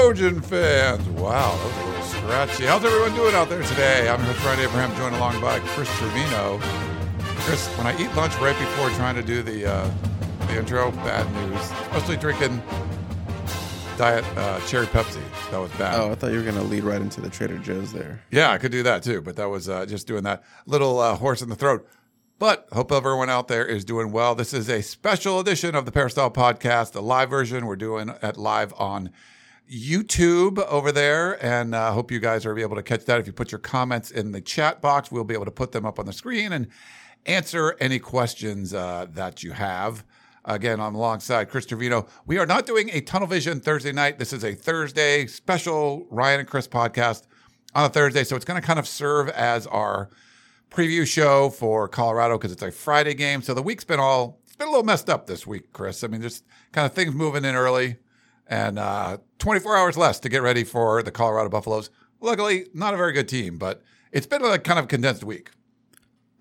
Trojan fans. Wow, that was a little scratchy. How's everyone doing out there today? I'm your host, Ryan Abraham, joined along by Chris Trevino. Chris, when I eat lunch right before trying to do the uh, the intro, bad news. Especially drinking diet uh, cherry Pepsi. That was bad. Oh, I thought you were going to lead right into the Trader Joe's there. Yeah, I could do that too, but that was uh, just doing that little uh, hoarse in the throat. But hope everyone out there is doing well. This is a special edition of the Peristyle Podcast, the live version we're doing at live on YouTube over there, and uh, hope you guys are able to catch that. If you put your comments in the chat box, we'll be able to put them up on the screen and answer any questions uh, that you have. Again, I'm alongside Chris Trevino. We are not doing a Tunnel Vision Thursday night. This is a Thursday special Ryan and Chris podcast on a Thursday. So it's going to kind of serve as our preview show for Colorado because it's a Friday game. So the week's been all, it's been a little messed up this week, Chris. I mean, just kind of things moving in early and uh, 24 hours less to get ready for the Colorado Buffaloes. Luckily, not a very good team, but it's been a kind of condensed week.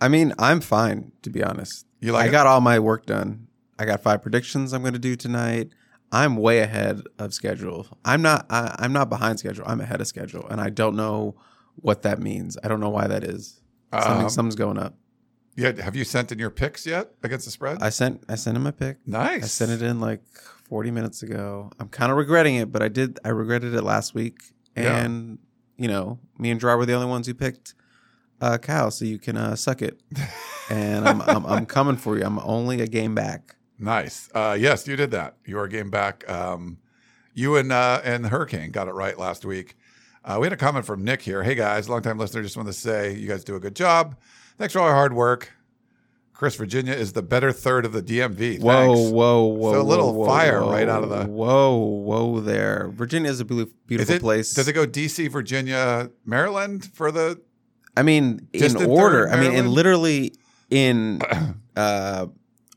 I mean, I'm fine, to be honest. You like I it? got all my work done. I got five predictions I'm going to do tonight. I'm way ahead of schedule. I'm not. I, I'm not behind schedule. I'm ahead of schedule, and I don't know what that means. I don't know why that is. Something, Um, something's going up. Yeah, have you sent in your picks yet against the spread? I sent. I sent him a pick. nice. I sent it in like 40 minutes ago. I'm kind of regretting it, but I did. I regretted it last week, Yeah. and you know, me and Dry were the only ones who picked uh, Cal, so you can uh, suck it. and I'm, I'm I'm coming for you. I'm only a game back. Nice. Uh, yes, you did that. You are a game back. Um, you and uh, and the Hurricane got it right last week. Uh, we had a comment from Nick here. Hey guys, longtime listener. Just want to say you guys do a good job. Thanks for all your hard work. Chris, Virginia is the better third of the DMV. Whoa, Thanks. whoa, whoa! So a little whoa, fire whoa, right out of the- Whoa, whoa! There, Virginia is a beau- Is beautiful it, place. Does it go DC, Virginia, Maryland for the? I mean, in in order. I mean, in literally in uh,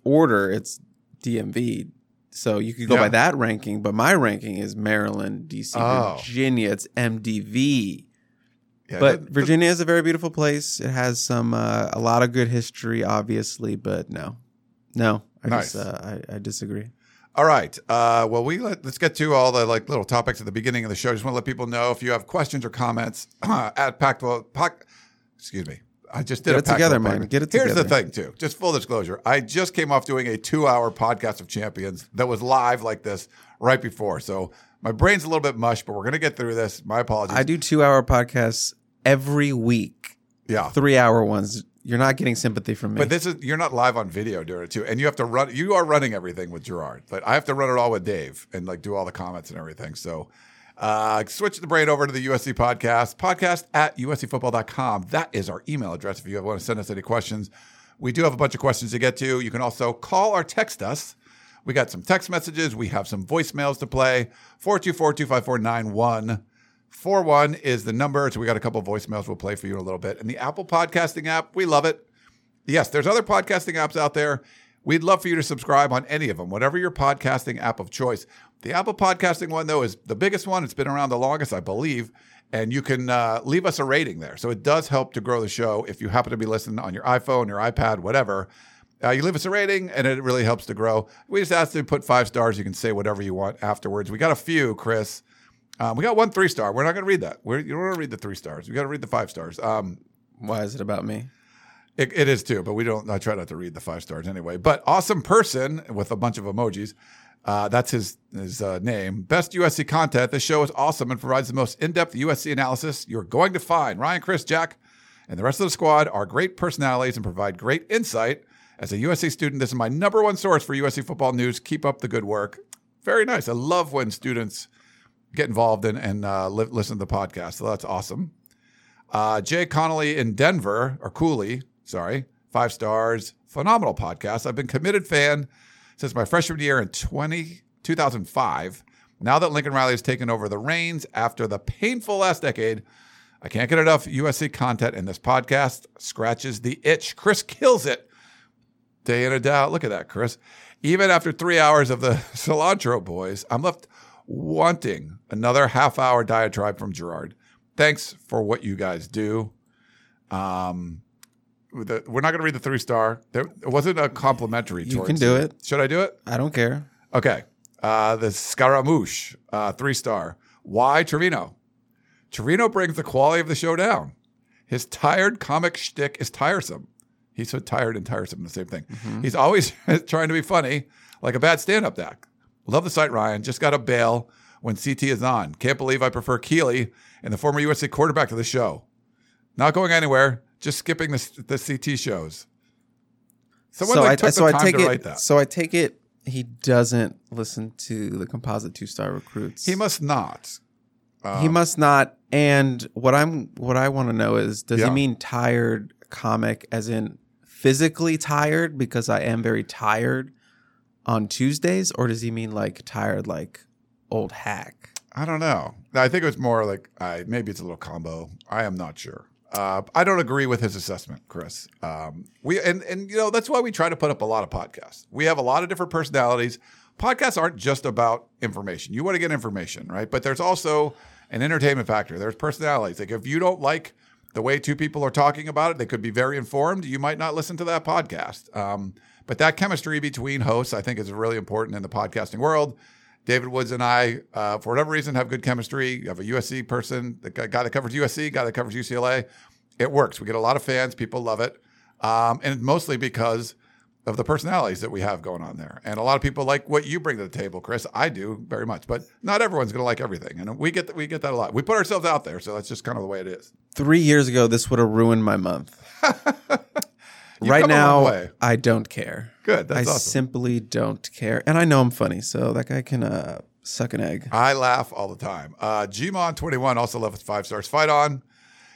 order, it's DMV. So you could go Yeah. by that ranking, but my ranking is Maryland, DC, Oh. Virginia. It's MDV. Yeah, But the- Virginia is a very beautiful place. It has some uh, a lot of good history, obviously. But no, no, I Nice. just uh, I, I disagree. All right. Uh, well, we let, let's get to all the like little topics at the beginning of the show. Just want to let people know if you have questions or comments at Pactwell. Pac, excuse me. I just did Get it together, man. Get it together. Here's the thing, too. Just full disclosure. I just came off doing a two-hour podcast of champions that was live like this right before. So my brain's a little bit mush, but we're gonna get through this. My apologies. I do two hour podcasts every week, yeah. three hour ones. You're not getting sympathy from me. But this is you're not live on video doing it too, and you have to run. You are running everything with Gerard, but I have to run it all with Dave and like do all the comments and everything. So, uh, switch the brain over to the USC podcast, podcast at uscfootball.com. That is our email address if you want to send us any questions. We do have a bunch of questions to get to. You can also call or text us. We got some text messages. We have some voicemails to play. 424 254 9141 is the number. So we got a couple voicemails we'll play for you in a little bit. And the Apple Podcasting app, we love it. Yes, there's other podcasting apps out there. We'd love for you to subscribe on any of them, whatever your podcasting app of choice. The Apple Podcasting one, though, is the biggest one. It's been around the longest, I believe. And you can uh, leave us a rating there. So it does help to grow the show if you happen to be listening on your iPhone, your iPad, whatever. Uh, you leave us a rating, and it really helps to grow. We just ask to put five stars. You can say whatever you want afterwards. We got a few, Chris. Um, we got one three star. We're not going to read that. We're, you don't want to read the three stars. We got to read the five stars. Um, Why is it about me? it, it is too, but we don't. I try not to read the five stars anyway. But awesome person with a bunch of emojis. Uh, that's his his uh, name. Best USC content. This show is awesome and provides the most in depth USC analysis you're going to find. Ryan, Chris, Jack, and the rest of the squad are great personalities and provide great insight. As a USC student, this is my number one source for USC football news. Keep up the good work. Very nice. I love when students get involved in, and uh, li- listen to the podcast. So that's awesome. Uh, Jay Connolly in Denver, or Cooley, sorry, five stars, phenomenal podcast. I've been committed fan since my freshman year in 20, 2005 Now that Lincoln Riley has taken over the reins after the painful last decade, I can't get enough USC content, and this podcast scratches the itch. Chris kills it day in day out. Look at that, Chris. Even after three hours of the cilantro boys, I'm left wanting another half hour diatribe from Gerard. Thanks for what you guys do. Um, the, we're not going to read the three star. There, it wasn't a complimentary. You can do it. Should I do it? I don't care. Okay. Uh, the Scaramouche, uh, three star. Why Trevino? Trevino brings the quality of the show down. His tired comic shtick is tiresome. He's so tired and tiresome, the same thing. He's always trying to be funny, like a bad stand up act. Love the site, Ryan. Just got a bail when CT is on. Can't believe I prefer Keeley and the former USC quarterback to the show. Not going anywhere, just skipping the, the CT shows. Someone so like, I, took so the I time take to it. write that. So I take it he doesn't listen to the composite two star recruits. He must not. he um, must not. And what I'm what I want to know is does Yeah. he mean tired comic as in physically tired because I am very tired on Tuesdays, or does he mean like tired like old hack? I don't know. I think it was more like I maybe it's a little combo. I am not sure. Uh, I don't agree with his assessment, Chris. Um, we and and you know that's why we try to put up a lot of podcasts. We have a lot of different personalities. Podcasts aren't just about information. You want to get information, right? But there's also an entertainment factor. There's personalities. Like if you don't like the way two people are talking about it, they could be very informed. You might not listen to that podcast. Um, but that chemistry between hosts, I think, is really important in the podcasting world. David Woods and I, uh, for whatever reason, have good chemistry. You have a USC person, the guy that covers USC, guy that covers UCLA. It works. We get a lot of fans. People love it. Um, and mostly because of the personalities that we have going on there. And a lot of people like what you bring to the table, Chris. I do very much, but not everyone's going to like everything. And we get, we get that a lot. We put ourselves out there. So that's just kind of the way it is. Three years ago, this would have ruined my month. You've right come a long now. I don't care. Good. That's I awesome. simply don't care, and I know I'm funny, so that guy can uh, suck an egg. I laugh all the time. Uh, Gmon21 also left with five stars. Fight on.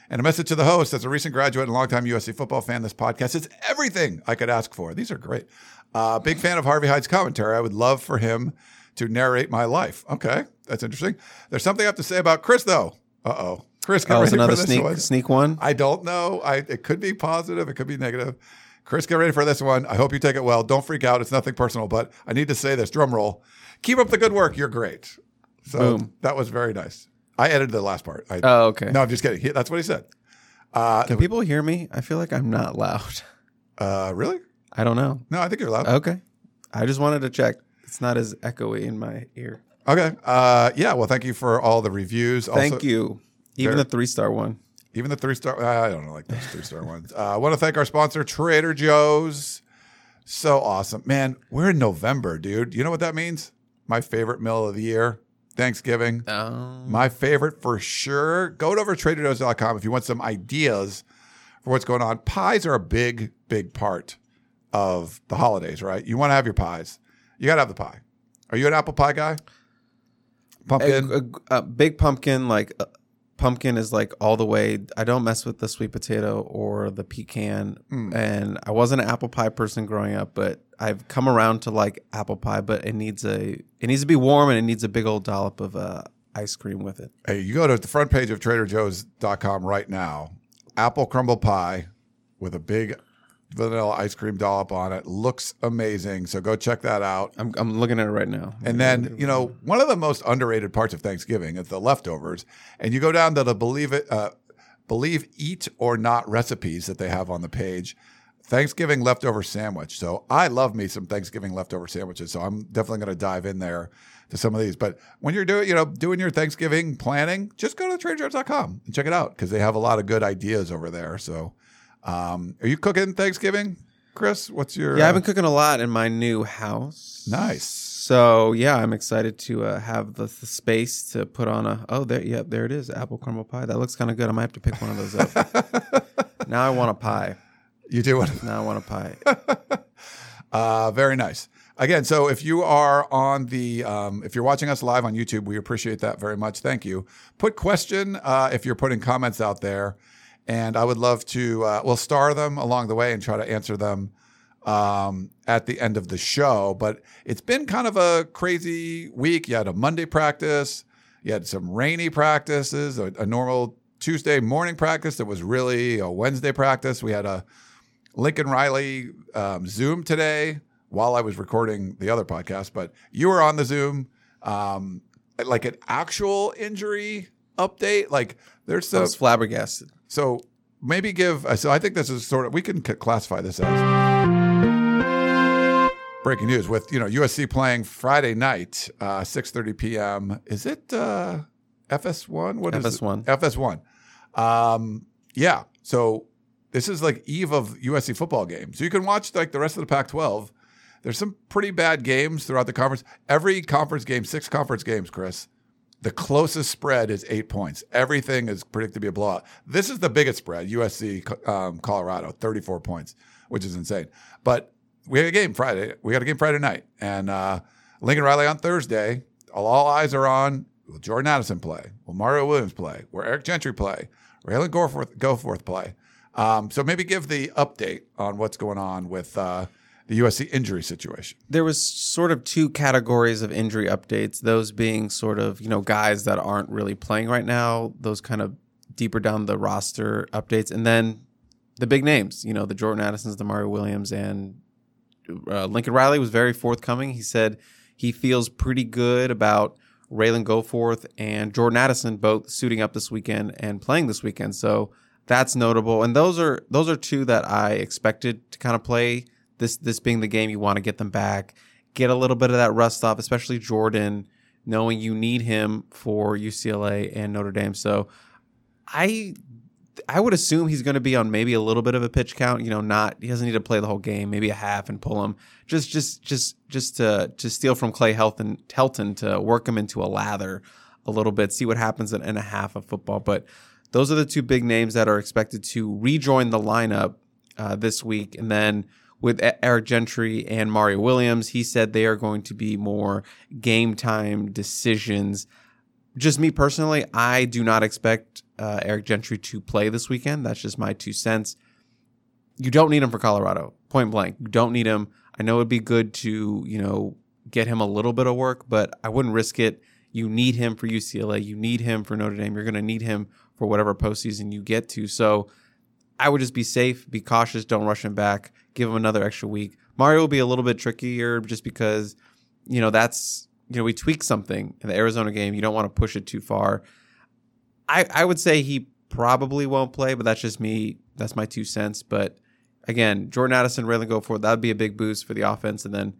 And a message to the host as a recent graduate and longtime USC football fan, this podcast is everything I could ask for. These are great. Uh, big fan of Harvey Hyde's commentary. I would love for him to narrate my life. Okay, that's interesting. There's something I have to say about Chris, though. Uh oh. Chris, get Oh, ready another for this sneak one. sneak one. I don't know. I it could be positive. It could be negative. Chris, get ready for this one. I hope you take it well. Don't freak out. It's nothing personal, but I need to say this. Drum roll. Keep up the good work. You're great. So Boom. that was very nice. I edited the last part. I, Oh, okay. No, I'm just kidding. He- that's what he said. Uh, Can people hear me? I feel like I'm not loud. uh, really? I don't know. No, I think you're loud. Okay. I just wanted to check. It's not as echoey in my ear. Okay. Uh, yeah. Well, thank you for all the reviews. Thank Also- you. Even the three star one. Even the three star, I don't know, like those three star ones. Uh, I want to thank our sponsor, Trader Joe's. So awesome. Man, we're in November, dude. You know what that means? My favorite meal of the year, Thanksgiving. Um, My favorite for sure. Go to over traderjoe's.com if you want some ideas for what's going on. Pies are a big, big part of the holidays, right? You want to have your pies. You got to have the pie. Are you an apple pie guy? Pumpkin? a, a- a big pumpkin, like uh, pumpkin is like all the way. I don't mess with the sweet potato or the pecan. Hmm. And I wasn't an apple pie person growing up, but I've come around to like apple pie. But it needs a it needs to be warm and it needs a big old dollop of uh, ice cream with it. Hey, you go to the front page of traderjoe's.com right now. Apple crumble pie with a big vanilla ice cream dollop on it. Looks amazing. So go check that out. I'm I'm looking at it right now. And then, you know, one of the most underrated parts of Thanksgiving is the leftovers. And you go down to the believe it, uh, believe eat or not recipes that they have on the page. Thanksgiving leftover sandwich. So I love me some Thanksgiving leftover sandwiches. So I'm definitely going to dive in there to some of these. But when you're doing, you know, doing your Thanksgiving planning, just go to traderjoe's.com and check it out because they have a lot of good ideas over there. So, um, are you cooking Thanksgiving, Chris? What's your? yeah, I've been cooking a lot in my new house. Nice. So yeah, I'm excited to uh, have the, the space to put on a. Oh, there, yep, there it is, apple crumble pie. That looks kind of good. I might have to pick one of those up. now I want a pie. you do what? Now I want a pie. Uh, very nice. Again, so if you are on the, um, if you're watching us live on YouTube, we appreciate that very much. Thank you. Put question uh, if you're putting comments out there, and I would love to. Uh, we'll star them along the way and try to answer them um, at the end of the show. But it's been kind of a crazy week. You had a Monday practice, you had some rainy practices, a, a normal Tuesday morning practice that was really a Wednesday practice. We had a Lincoln Riley um, Zoom today while I was recording the other podcast, but you were on the Zoom. Um, like an actual injury update. Like there's I some was flabbergasted. So maybe give. uh, So I think this is sort of we can classify this as breaking news with you know USC playing Friday night, uh, six thirty p.m. Is it uh, FS1? What is it? FS1. FS1. Um, yeah. So this is like eve of USC football game. So you can watch like the rest of the Pac-12. There's some pretty bad games throughout the conference. Every conference game, six conference games, Chris. The closest spread is eight points. Everything is predicted to be a blowout. This is the biggest spread, USC um, Colorado, 34 points, which is insane. But we have a game Friday. We got a game Friday night. And uh, Lincoln Riley on Thursday. All, eyes are on will Jordan Addison play? Will Mario Williams play? Will Eric Gentry play? Ralen Goforth, Goforth play? Um, so maybe give the update on what's going on with uh, the USC injury situation. There was sort of two categories of injury updates. Those being sort of you know guys that aren't really playing right now. Those kind of deeper down the roster updates, and then the big names. You know the Jordan Addisons, the Mario Williams, and uh, Lincoln Riley was very forthcoming. He said he feels pretty good about Ralen Goforth and Jordan Addison both suiting up this weekend and playing this weekend. So that's notable. And those are those are two that I expected to kind of play. This this being the game you want to get them back, get a little bit of that rust off, especially Jordan, knowing you need him for UCLA and Notre Dame. So I I would assume he's going to be on maybe a little bit of a pitch count. You know, not he doesn't need to play the whole game, maybe a half and pull him just just just just to to steal from Clay Helton Helton to work him into a lather a little bit, see what happens in, in a half of football. But those are the two big names that are expected to rejoin the lineup uh, this week, and then. With Eric Gentry and Mario Williams, he said they are going to be more game time decisions just me personally, I do not expect uh, Eric Gentry to play this weekend. That's just my two cents. You don't need him for Colorado, point blank. You don't need him. I know it'd be good to, you know, get him a little bit of work, but I wouldn't risk it. You need him for UCLA. You need him for Notre Dame. You're going to need him for whatever postseason you get to. So I would just be safe, be cautious, don't rush him back, give him another extra week. Mario will be a little bit trickier just because, you know, that's, you know, we tweak something in the Arizona game. You don't want to push it too far. I, I would say he probably won't play, but that's just me. That's my two cents. But again, Jordan Addison, Ralen Goforth, that would be a big boost for the offense. And then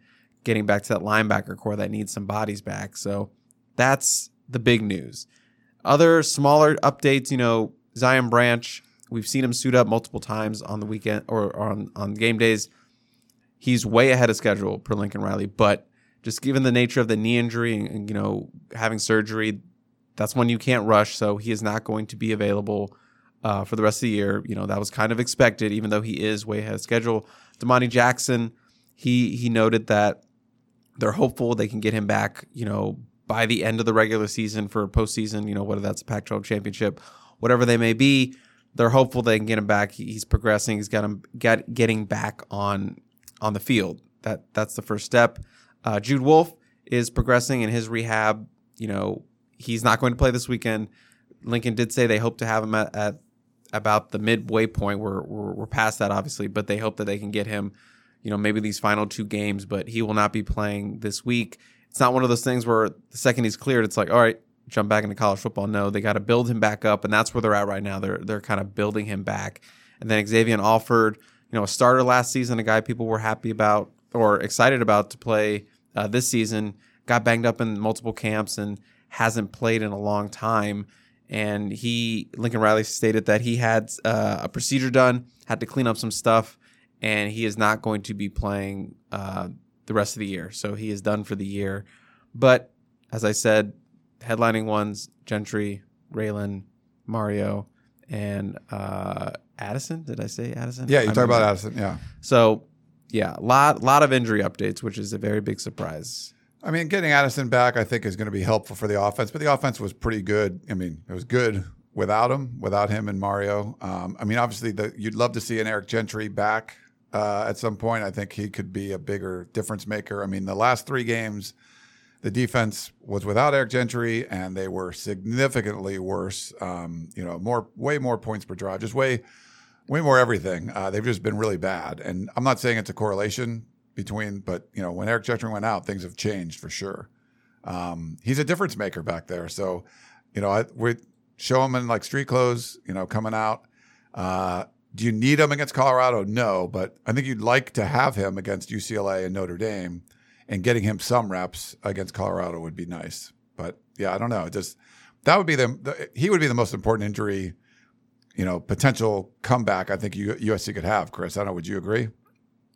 getting back to that linebacker corps that needs some bodies back. So that's the big news. Other smaller updates, you know, Zion Branch, we've seen him suit up multiple times on the weekend or on, on game days. He's way ahead of schedule per Lincoln Riley, but just given the nature of the knee injury and, and, you know having surgery, that's one you can't rush. So he is not going to be available uh, for the rest of the year. You know that was kind of expected, even though he is way ahead of schedule. Domani Jackson, he he noted that they're hopeful they can get him back. You know by the end of the regular season for postseason. You know whether that's a Pac-12 championship, whatever they may be. They're hopeful they can get him back. He's progressing. He's got him get, getting back on on the field. That that's the first step. Uh, Jude Wolfe is progressing in his rehab. You know, he's not going to play this weekend. Lincoln did say they hope to have him at, at about the midway point. We're, we're we're past that, obviously, but they hope that they can get him. You know, maybe these final two games, but he will not be playing this week. It's not one of those things where the second he's cleared, it's like, all right, jump back into college football. No, they got to build him back up, and that's where they're at right now. They're they're kind of building him back. And then Xavier Alford, you know, a starter last season, a guy people were happy about or excited about to play uh, this season, got banged up in multiple camps and hasn't played in a long time. And he, Lincoln Riley stated that he had uh, a procedure done, had to clean up some stuff, and he is not going to be playing uh, the rest of the year. So he is done for the year. But as I said, headlining ones Gentry, Ralen, Mario, and uh, Addison. Did I say Addison? Yeah, you I talk about Addison. Yeah. So, yeah, lot lot of injury updates, which is a very big surprise. I mean, getting Addison back, I think, is going to be helpful for the offense. But the offense was pretty good. I mean, it was good without him, without him and Mario. Um, I mean, obviously, the, you'd love to see an Eric Gentry back uh, at some point. I think he could be a bigger difference maker. I mean, the last three games, the defense was without Eric Gentry, and they were significantly worse. Um, you know, more, way more points per drive, just way, way more everything. Uh, they've just been really bad. And I'm not saying it's a correlation between, but you know, when Eric Gentry went out, things have changed for sure. Um, he's a difference maker back there. So, you know, I, we show him in like street clothes, you know, coming out. Uh, do you need him against Colorado? No, but I think you'd like to have him against UCLA and Notre Dame, and getting him some reps against Colorado would be nice. But yeah, I don't know. Just that would be the, the he would be the most important injury, you know, potential comeback. I think USC could have. Chris, I don't know. Would you agree?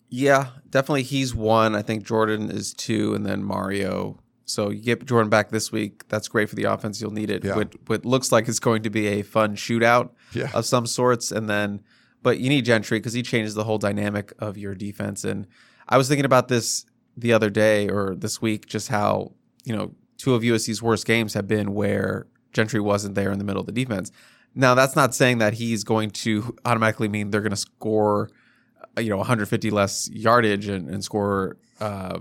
Yeah, definitely. He's one. I think Jordan is two, and then Mario so you get Jordan back this week. That's great for the offense. You'll need it. Yeah. What, what looks like it's going to be a fun shootout yeah. of some sorts, and then but you need Gentry because he changes the whole dynamic of your defense. And I was thinking about this the other day or this week, just how you know two of USC's worst games have been where Gentry wasn't there in the middle of the defense. Now that's not saying that he's going to automatically mean they're going to score, you know, 150 less yardage and, and score. Uh,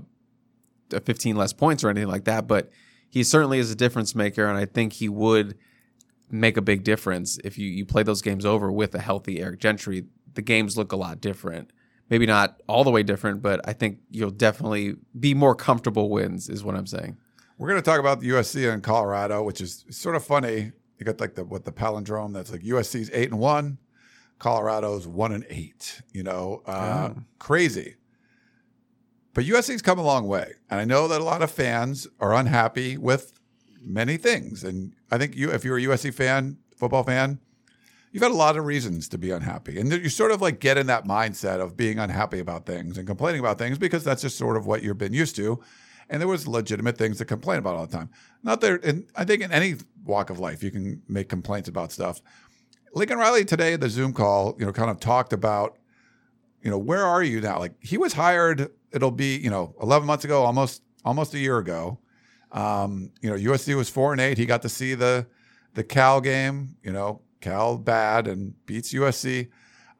15 less points or anything like that, but he certainly is a difference maker, and I think he would make a big difference if you, you play those games over with a healthy Eric Gentry. The games look a lot different. Maybe not all the way different, but I think you'll definitely be more comfortable wins, is what I'm saying. We're going to talk about the USC and Colorado, which is sort of funny. You got like the what the palindrome that's like USC's eight and one, Colorado's one and eight. You know, uh, yeah. crazy. But USC's come a long way. And I know that a lot of fans are unhappy with many things. And I think you, if you're a USC fan, football fan, you've had a lot of reasons to be unhappy. And you sort of like get in that mindset of being unhappy about things and complaining about things because that's just sort of what you've been used to. And there was legitimate things to complain about all the time. Not there, and I think in any walk of life, you can make complaints about stuff. Lincoln Riley today at the Zoom call, you know, kind of talked about, you know, where are you now? Like he was hired it'll be you know 11 months ago, almost almost a year ago. Um, you know, USC was four and eight. He got to see the the Cal game. You know, Cal bad and beats USC.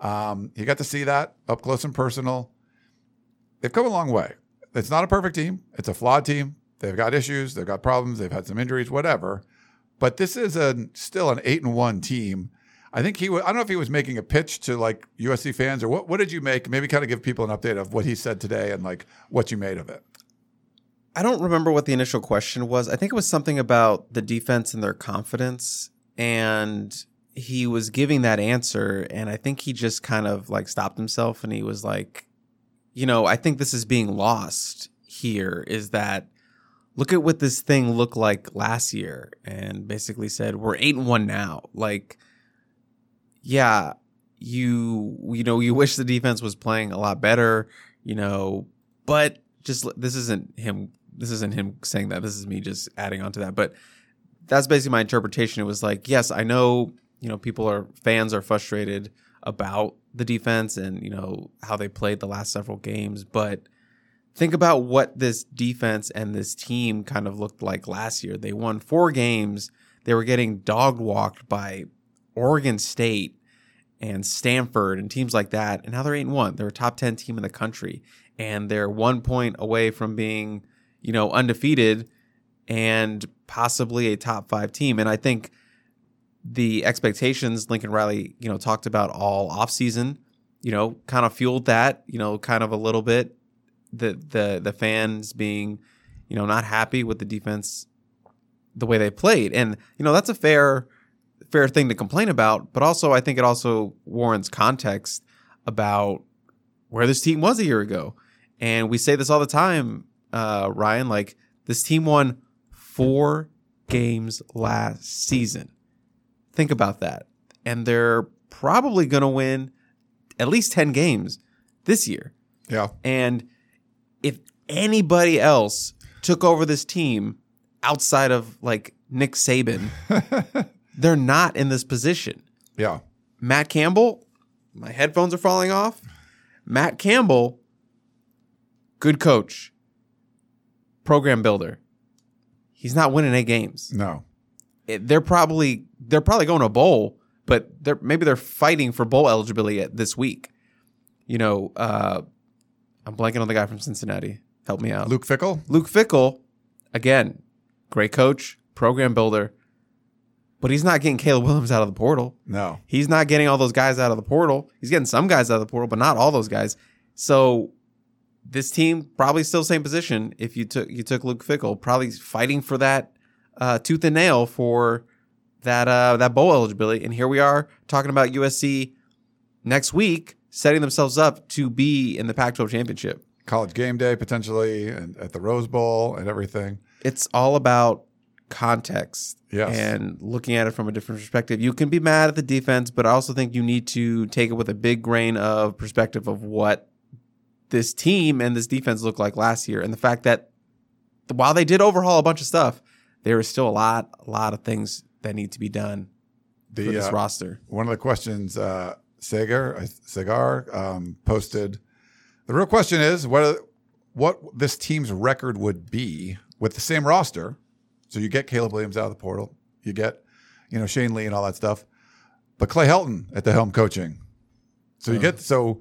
Um, he got to see that up close and personal. They've come a long way. It's not a perfect team. It's a flawed team. They've got issues. They've got problems. They've had some injuries. Whatever. But this is a still an eight and one team I think he was, I don't know if he was making a pitch to like USC fans or what, what did you make? Maybe kind of give people an update of what he said today and like what you made of it. I don't remember what the initial question was. I think it was something about the defense and their confidence. And he was giving that answer. And I think he just kind of like stopped himself and he was like, you know, I think this is being lost here is that look at what this thing looked like last year and basically said, we're eight and one now. Like, yeah, you you know you wish the defense was playing a lot better, you know, but just this isn't him. This isn't him saying that. This is me just adding on to that. But that's basically my interpretation. It was like, yes, I know, you know, people are fans are frustrated about the defense and you know how they played the last several games, but think about what this defense and this team kind of looked like last year. They won four games. They were getting dog walked by Oregon State and Stanford and teams like that. And now they're eight and one. They're a top ten team in the country, and they're one point away from being, you know, undefeated and possibly a top five team. And I think the expectations Lincoln Riley, you know, talked about all offseason, you know, kind of fueled that, you know, kind of a little bit. The the the fans being, you know, not happy with the defense the way they played. And, you know, that's a fair fair thing to complain about, but also I think it also warrants context about where this team was a year ago. And we say this all the time, uh, Ryan, like this team won four games last season. Think about that. And they're probably going to win at least 10 games this year. Yeah. And if anybody else took over this team outside of like Nick Saban, they're not in this position. Yeah. Matt Campbell, my headphones are falling off. Matt Campbell, good coach, program builder. He's not winning eight games. No. They're probably they're probably going to bowl, but they're maybe they're fighting for bowl eligibility this week. You know, uh, I'm blanking on the guy from Cincinnati. Help me out. Luke Fickell. Luke Fickell, again, great coach, program builder, but he's not getting Caleb Williams out of the portal. No. He's not getting all those guys out of the portal. He's getting some guys out of the portal, but not all those guys. So this team probably still same position. If you took you took Luke Fickell, probably fighting for that uh, tooth and nail for that uh, that bowl eligibility. And here we are talking about USC next week, setting themselves up to be in the Pac-12 championship. College game day potentially, and at the Rose Bowl and everything. It's all about context Yes. and looking at it from a different perspective. You can be mad at the defense, but I also think you need to take it with a big grain of perspective of what this team and this defense looked like last year, and the fact that while they did overhaul a bunch of stuff, there is still a lot, a lot of things that need to be done for this uh, roster. one of the questions uh, Sagar Sagar um, posted. The real question is what what this team's record would be with the same roster. So you get Caleb Williams out of the portal, you get you know Shane Lee and all that stuff, but Clay Helton at the helm coaching. So you get so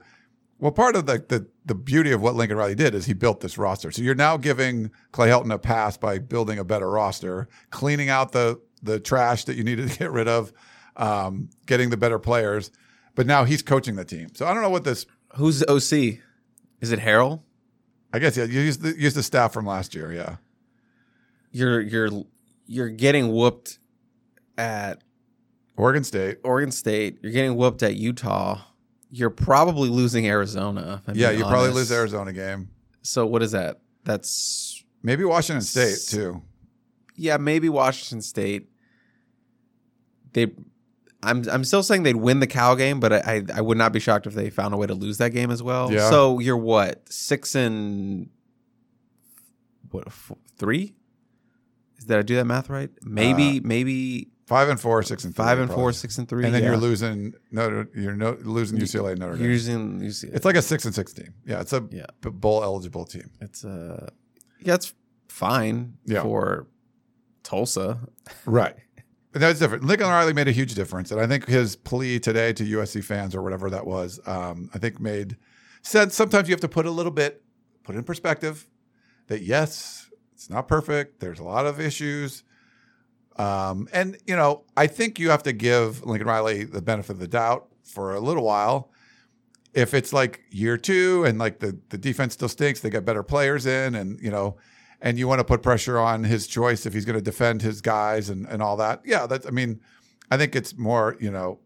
well part of the, the the beauty of what Lincoln Riley did is he built this roster. So you're now giving Clay Helton a pass by building a better roster, cleaning out the the trash that you needed to get rid of, um, getting the better players. But now he's coaching the team. So I don't know what this. Who's the OC? Is it Harrell? I guess yeah, you the use the staff from last year. Yeah, You're you're you're getting whooped at Oregon State. Oregon State. You're getting whooped at Utah. You're probably losing Arizona. Yeah, you probably lose Arizona game. So what is that? That's Maybe Washington State S- too. yeah, maybe Washington State. They, I'm I'm still saying they'd win the Cal game, but I I, I would not be shocked if they found a way to lose that game as well. Yeah. So you're what six and what f- three? Is did I do that math right? Maybe uh, maybe Five and four, six and three, five and four, six and three, and then yeah. you're losing. No, you're no, losing UCLA and Notre You're Dame. using you see, It's like a six and six team. Yeah, it's a Yeah. bowl eligible team. it's uh yeah, it's fine Yeah. for Tulsa. Right. But that's different. Lincoln Riley made a huge difference. And I think his plea today to USC fans or whatever that was, um, I think made sense. Sometimes you have to put a little bit, put it in perspective that yes, it's not perfect. There's a lot of issues. Um, and, you know, I think you have to give Lincoln Riley the benefit of the doubt for a little while. If it's like year two and like the, the defense still stinks, they got better players in and, you know, and you want to put pressure on his choice if he's going to defend his guys and, and all that. Yeah, that's I mean, I think it's more, you know,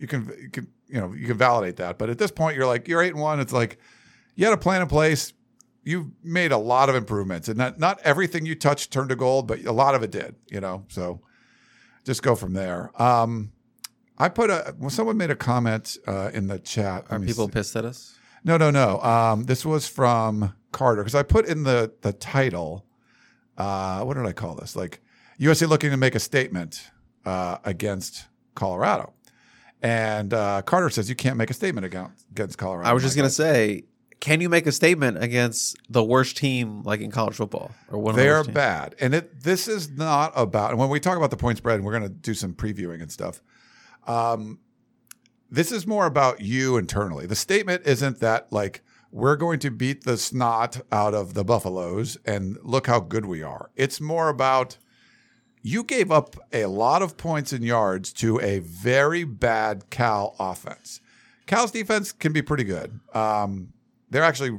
you can you can you know, you can validate that. But at this point you're like you're 8 and 1, it's like you had a plan in place. You've made a lot of improvements and not not everything you touched turned to gold, but a lot of it did, you know. So just go from there. Um I put a well, someone made a comment uh, in the chat. Let Are people see. pissed at us? No, no, no. Um, this was from Carter because I put in the the title. Uh, what did I call this? Like USA looking to make a statement uh, against Colorado, and uh, Carter says you can't make a statement against against Colorado. I was just Like, gonna say, can you make a statement against the worst team like in college football or one they are worst teams? bad, and it this is not about. And when we talk about the point spread, and we're going to do some previewing and stuff. Um, this is more about you internally. The statement isn't that like we're going to beat the snot out of the Buffaloes and look how good we are. It's more about you gave up a lot of points and yards to a very bad Cal offense. Cal's defense can be pretty good. Um, they're actually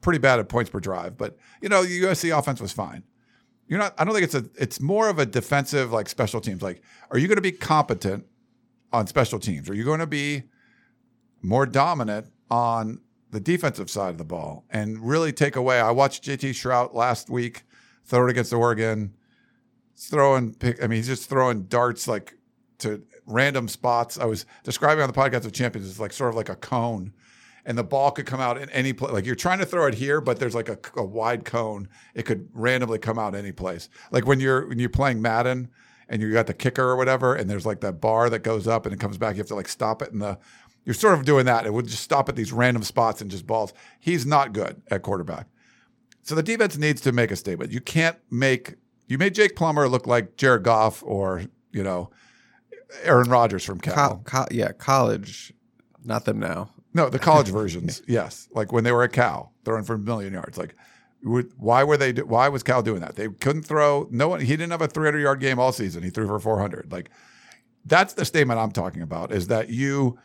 pretty bad at points per drive, but you know, the USC offense was fine. You're not. I don't think it's a. It's more of a defensive, like special teams. Like, are you going to be competent on special teams? Are you going to be more dominant on the defensive side of the ball and really take away? I watched JT Shrout last week throw it against Oregon. He's throwing. Pick, I mean, he's just throwing darts like to random spots. I was describing on the podcast of champions It's like sort of like a cone, and the ball could come out in any place. Like you're trying to throw it here, but there's like a, a wide cone. It could randomly come out any place. Like when you're when you're playing Madden and you got the kicker or whatever, and there's like that bar that goes up and it comes back. You have to like stop it, and the you're sort of doing that. It would just stop at these random spots and just balls. He's not good at quarterback. So the defense needs to make a statement. You can't make you made Jake Plummer look like Jared Goff or you know Aaron Rodgers from Cal. Co- co- yeah, college, not them now. No, the college versions, yes. Like when they were at Cal, throwing for a million yards. Like, why were they? do- Why was Cal doing that? They couldn't throw. No one. He didn't have a 300 yard game all season. He threw for 400. Like, that's the statement I'm talking about. Is that you?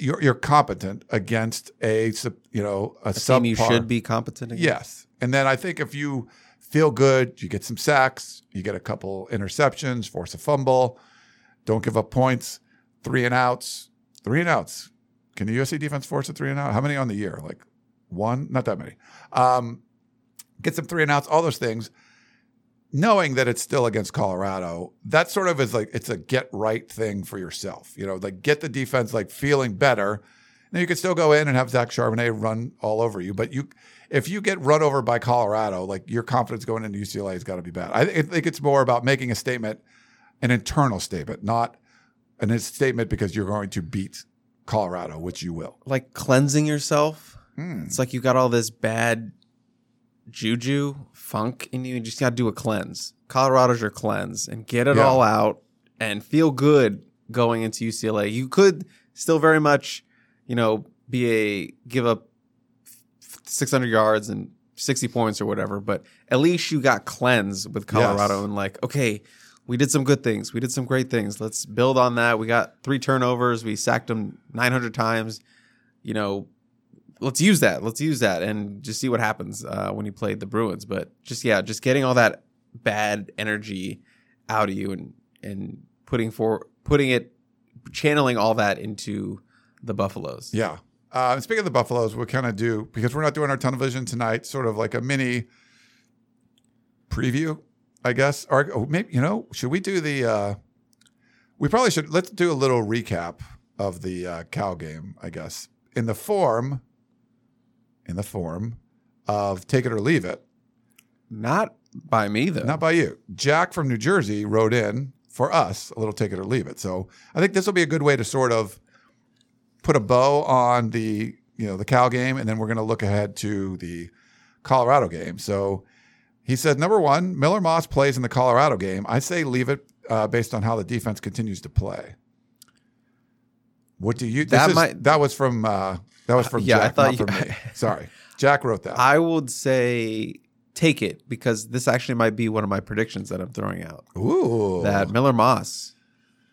You're, you're competent against a you know a, A team you should be competent against. Yes. And then I think if you feel good, you get some sacks, you get a couple interceptions, force a fumble, don't give up points, three and outs, three and outs. Can the USC defense force a three and out? How many on the year? Like one? Not that many. Um, get some three and outs, all those things. Knowing that it's still against Colorado, that sort of is like it's a get right thing for yourself. You know, like get the defense like feeling better. Now you could still go in and have Zach Charbonnet run all over you, but you if you get run over by Colorado, like your confidence going into UCLA has got to be bad. I thi- I think it's more about making a statement, an internal statement, not an statement because you're going to beat Colorado, which you will. Like cleansing yourself. Hmm. It's like you got all this bad juju, funk in you. You just got to do a cleanse. Colorado's your cleanse and get it Yeah. all out and feel good going into UCLA. You could still very much, you know, be a give up 600 yards and 60 points or whatever, but at least you got cleansed with Colorado Yes. and like, okay, we did some good things. We did some great things. Let's build on that. We got three turnovers. We sacked them 900 times. You know, let's use that. Let's use that and just see what happens uh, when you played the Bruins. But just yeah, just getting all that bad energy out of you and and putting for putting it channeling all that into the Buffaloes. Yeah. Uh, speaking of the Buffaloes, we'll kind of do because we're not doing our tunnel vision tonight. Sort of like a mini preview, I guess. Or oh, maybe you know, should we do the? Uh, we probably should. Let's do a little recap of the uh, Cal game. I guess in the form, in the form of take it or leave it. Not by me though. Not by you. Jack from New Jersey wrote in for us a little take it or leave it. So I think this will be a good way to sort of put a bow on the you know the Cal game, and then we're going to look ahead to the Colorado game. So he said number one, Miller Moss plays in the Colorado game. I say leave it uh, based on how the defense continues to play. What do you? That is- might- that was from uh, that was from yeah, I Jack, thought not you- from me. Sorry, Jack wrote that. I would say take it because this actually might be one of my predictions that I'm throwing out. Ooh, That Miller Moss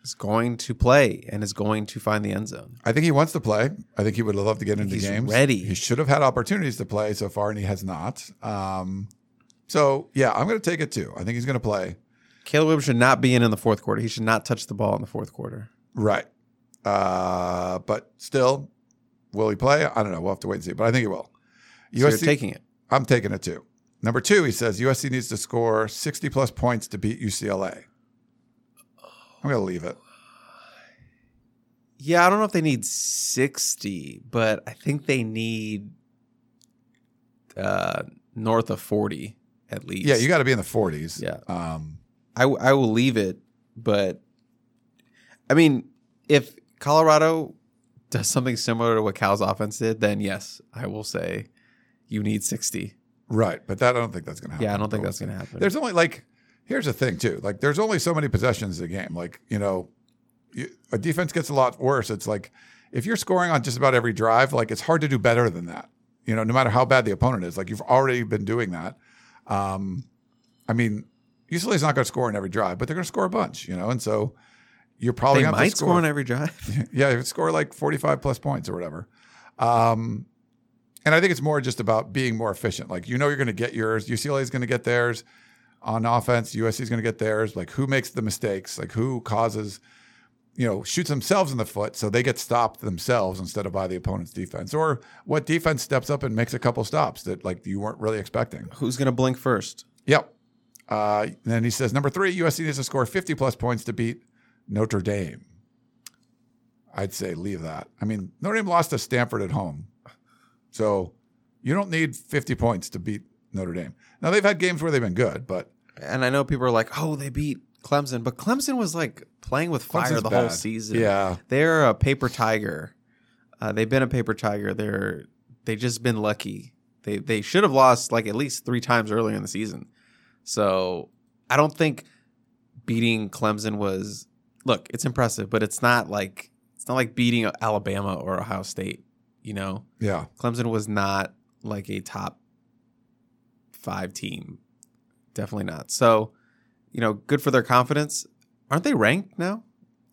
is going to play and is going to find the end zone. I think he wants to play. I think he would love to get into he's games. ready. He should have had opportunities to play so far, and he has not. Um, so yeah, I'm going to take it too. I think he's going to play. Caleb Williams should not be in in the fourth quarter. He should not touch the ball in the fourth quarter. Right. Uh, but still, will he play? I don't know. We'll have to wait and see. But I think he will. So you're USC taking it. I'm taking it too. Number two, he says USC needs to score 60 plus points to beat UCLA. I'm going to leave it. Yeah, I don't know if they need 60, but I think they need uh, north of 40 at least. Yeah, you got to be in the 40s. Yeah. Um, I, I will leave it, but I mean, if Colorado does something similar to what Cal's offense did, then yes, I will say you need 60. right. But that I don't think that's going to happen. Yeah, I don't think that's going to happen. There's only like, here's the thing too. Like, there's only so many possessions in a game. Like, you know, you, a defense gets a lot worse. It's like if you're scoring on just about every drive, like it's hard to do better than that. You know, no matter how bad the opponent is. Like you've already been doing that. Um, I mean, UCLA's not going to score in every drive, but they're going to score a bunch. You know, and so you're probably they going to might to score on every drive. yeah, if it score like 45 plus points or whatever. Um, and I think it's more just about being more efficient. Like, you know, you're going to get yours. UCLA is going to get theirs on offense. USC is going to get theirs. Like, who makes the mistakes? Like, who causes, you know, shoots themselves in the foot so they get stopped themselves instead of by the opponent's defense? Or what defense steps up and makes a couple stops that, like, you weren't really expecting? Who's going to blink first? Yep. Uh, then he says, number three, USC needs to score 50 plus points to beat Notre Dame. I'd say leave that. I mean, Notre Dame lost to Stanford at home. So you don't need 50 points to beat Notre Dame. Now, they've had games where they've been good, but And I know people are like, oh, they beat Clemson, but Clemson was like playing with fire the whole season. Yeah. They're a paper tiger. Uh, they've been a paper tiger. They're they just been lucky. They they should have lost like at least three times earlier in the season. So I don't think beating Clemson was look, it's impressive, but it's not like It's not like beating Alabama or Ohio State. You know, Yeah. Clemson was not like a top five team. Definitely not. So, you know, good for their confidence. Aren't they ranked now?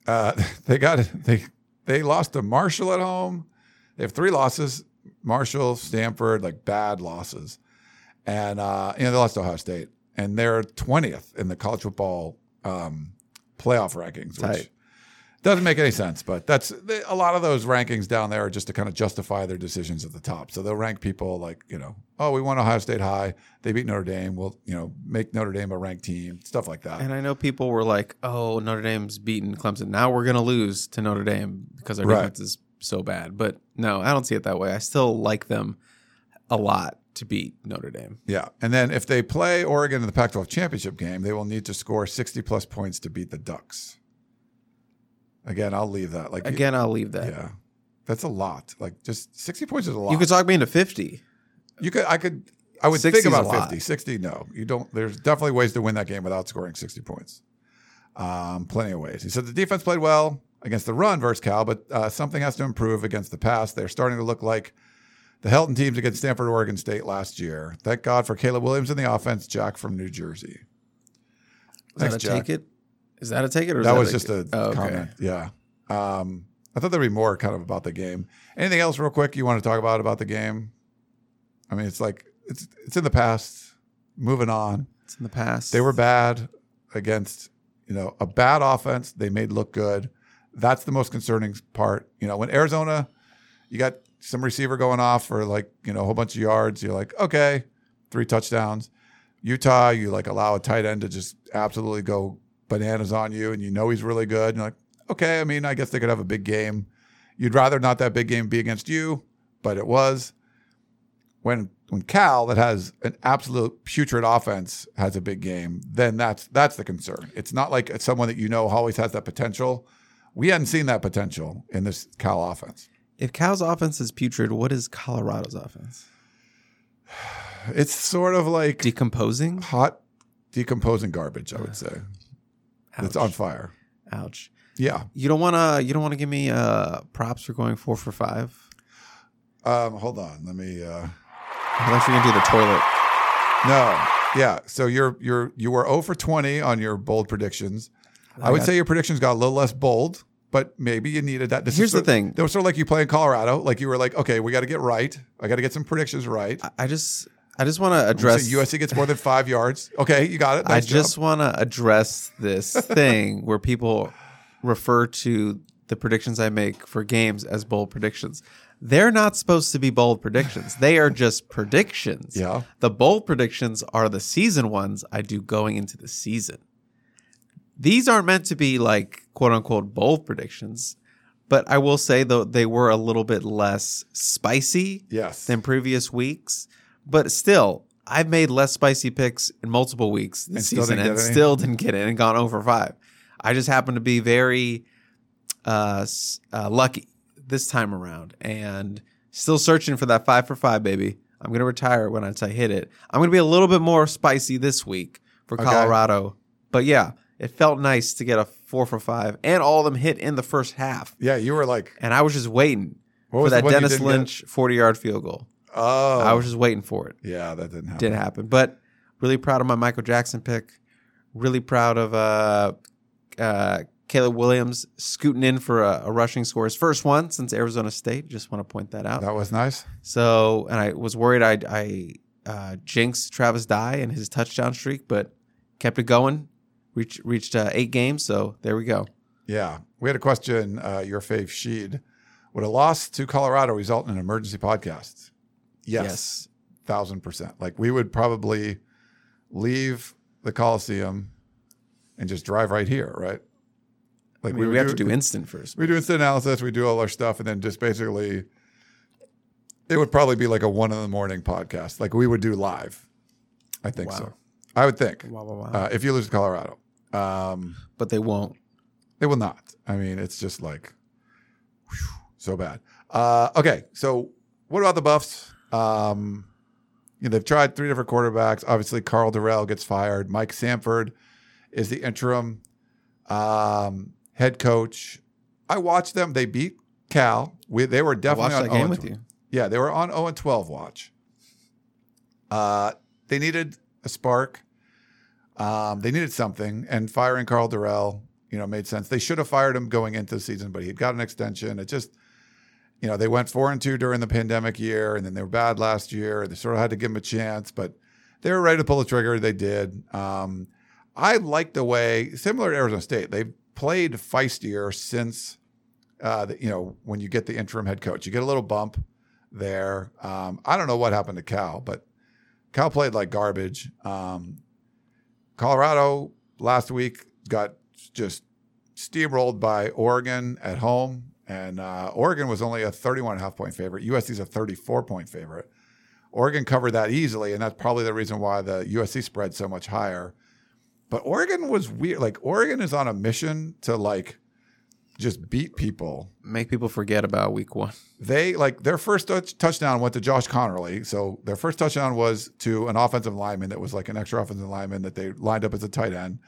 Uh, they got. They they lost to Marshall at home. They have three losses: Marshall, Stanford, like bad losses, and uh, you know they lost to Ohio State, and they're twentieth in the college football um, playoff rankings, which Tight. Doesn't make any sense. But that's a lot of those rankings down there are just to kind of justify their decisions at the top. So they'll rank people like you know, oh, we won Ohio State high, they beat Notre Dame, we'll you know make Notre Dame a ranked team, stuff like that. And I know people were like, "Oh, Notre Dame's beaten Clemson. Now we're gonna lose to Notre Dame because our Right. defense is so bad." But no, I don't see it that way. I still like them a lot to beat Notre Dame. Yeah. And then if they play Oregon in the Pac 12 championship game, they will need to score 60 plus points to beat the Ducks. Again, I'll leave that. Like, Again, I'll leave that. yeah. That's a lot. Like, just 60 points is a lot. You could talk me into fifty. You could, I could, I would 60 think about lot. 50. 60, no. You don't, there's definitely ways to win that game without scoring 60 points. Um, plenty of ways. He said the defense played well against the run versus Cal, but uh, something has to improve against the pass. They're starting to look like the Helton teams against Stanford, Oregon State last year. Thank God for Caleb Williams in the offense, Jack from New Jersey. Thanks, Jack. take it? Is that a take it? Or is That was a- just a Oh, okay. comment. Yeah. Um, I thought there'd be more kind of about the game. Anything else, real quick, you want to talk about about the game? I mean, it's like it's it's in the past. Moving on. It's in the past. They were bad against you know a bad offense. They made look good. That's the most concerning part. You know, when Arizona, you got some receiver going off for like you know a whole bunch of yards. You're like, okay, three touchdowns. Utah, you like allow a tight end to just absolutely go bananas on you, and you know he's really good. And you're like, okay, I mean, I guess they could have a big game. You'd rather not that big game be against you, but it was. When when Cal, that has an absolute putrid offense, has a big game, then that's that's the concern. It's not like it's someone that you know always has that potential. We hadn't seen that potential in this Cal offense. If Cal's offense is putrid, what is Colorado's offense? It's sort of like Decomposing? hot decomposing garbage, I would say. It's on fire. Ouch. Yeah. You don't wanna you don't wanna give me uh props for going four for five? Um, hold on. Let me uh I thought you were gonna do the toilet. no. Yeah. So you're you're you were 0 for 20 on your bold predictions. I would got- say your predictions got a little less bold, but maybe you needed that. This is Here's the thing. That was sort of like you play in Colorado. Like you were like, okay, we got to get right. I got to get some predictions right. I- I just I just wanna address. So USC gets more than five yards. Okay, you got it. I just want to address this thing where people refer to the predictions I make for games as bold predictions. They're not supposed to be bold predictions. They are just predictions. Yeah. The bold predictions are the season ones I do going into the season. These aren't meant to be like quote unquote bold predictions, but I will say though they were a little bit less spicy yes. than previous weeks. But still, I've made less spicy picks in multiple weeks this And still season and any? still didn't get in and gone over five. I just happen to be very uh, uh, lucky this time around and still searching for that five for five, baby. I'm going to retire when I hit it. I'm going to be a little bit more spicy this week for Okay. Colorado. But yeah, it felt nice to get a four for five and all of them hit in the first half. yeah, you were like, And I was just waiting for that Dennis didn't get? Lynch 40 yard field goal. Oh, I was just waiting for it. yeah, that didn't happen. Didn't happen. But really proud of my Michael Jackson pick. Really proud of uh, uh, Caleb Williams scooting in for a, a rushing score. His first one since Arizona State. Just want to point that out. That was nice. So, and I was worried I, I uh, jinxed Travis Dye and his touchdown streak, but kept it going. Reached reached uh, eight games. So there we go. Yeah, we had a question. Uh, your fave Sheed, would a loss to Colorado result in an emergency podcast? Yes, thousand percent. Like we would probably leave the Coliseum and just drive right here, right? Like I mean, we, would have to do instant first. we do instant analysis, we do all our stuff, and then just basically, it would probably be like a one in the morning podcast. Like we would do live. I think so. I would think. Wow, wow, wow. Uh, if you lose to Colorado, um, but they won't. they will not. I mean, it's just like whew, so bad. Uh, okay, so what about the Buffs? Um, you know, they've tried three different quarterbacks. Obviously, Karl Dorrell gets fired. Mike Sanford is the interim um, head coach. I watched them. They beat Cal. We, they were definitely on that game 0 with you. Yeah, they were on 0 and 12 watch. Uh, they needed a spark. Um, they needed something, and firing Karl Dorrell, you know, made sense. They should have fired him going into the season, but he'd got an extension. It just, you know, they went four and two during the pandemic year, and then they were bad last year. They sort of had to give them a chance, but they were ready to pull the trigger. They did. Um, I like the way, similar to Arizona State, they've played feistier since, uh, the, you know, when you get the interim head coach, you get a little bump there. Um, I don't know what happened to Cal, but Cal played like garbage. Um, Colorado last week got just steamrolled by Oregon at home, and uh, Oregon was only a 31 and a half point favorite. USC's a 34 point favorite. Oregon covered that easily, and that's probably the reason why the USC spread so much higher. But Oregon was weird. Like Oregon is on a mission to like just beat people Make people forget about week one. they like their first touch, touchdown went to Josh Conerly. So their first touchdown was to an offensive lineman that was like an extra offensive lineman that they lined up as a tight end.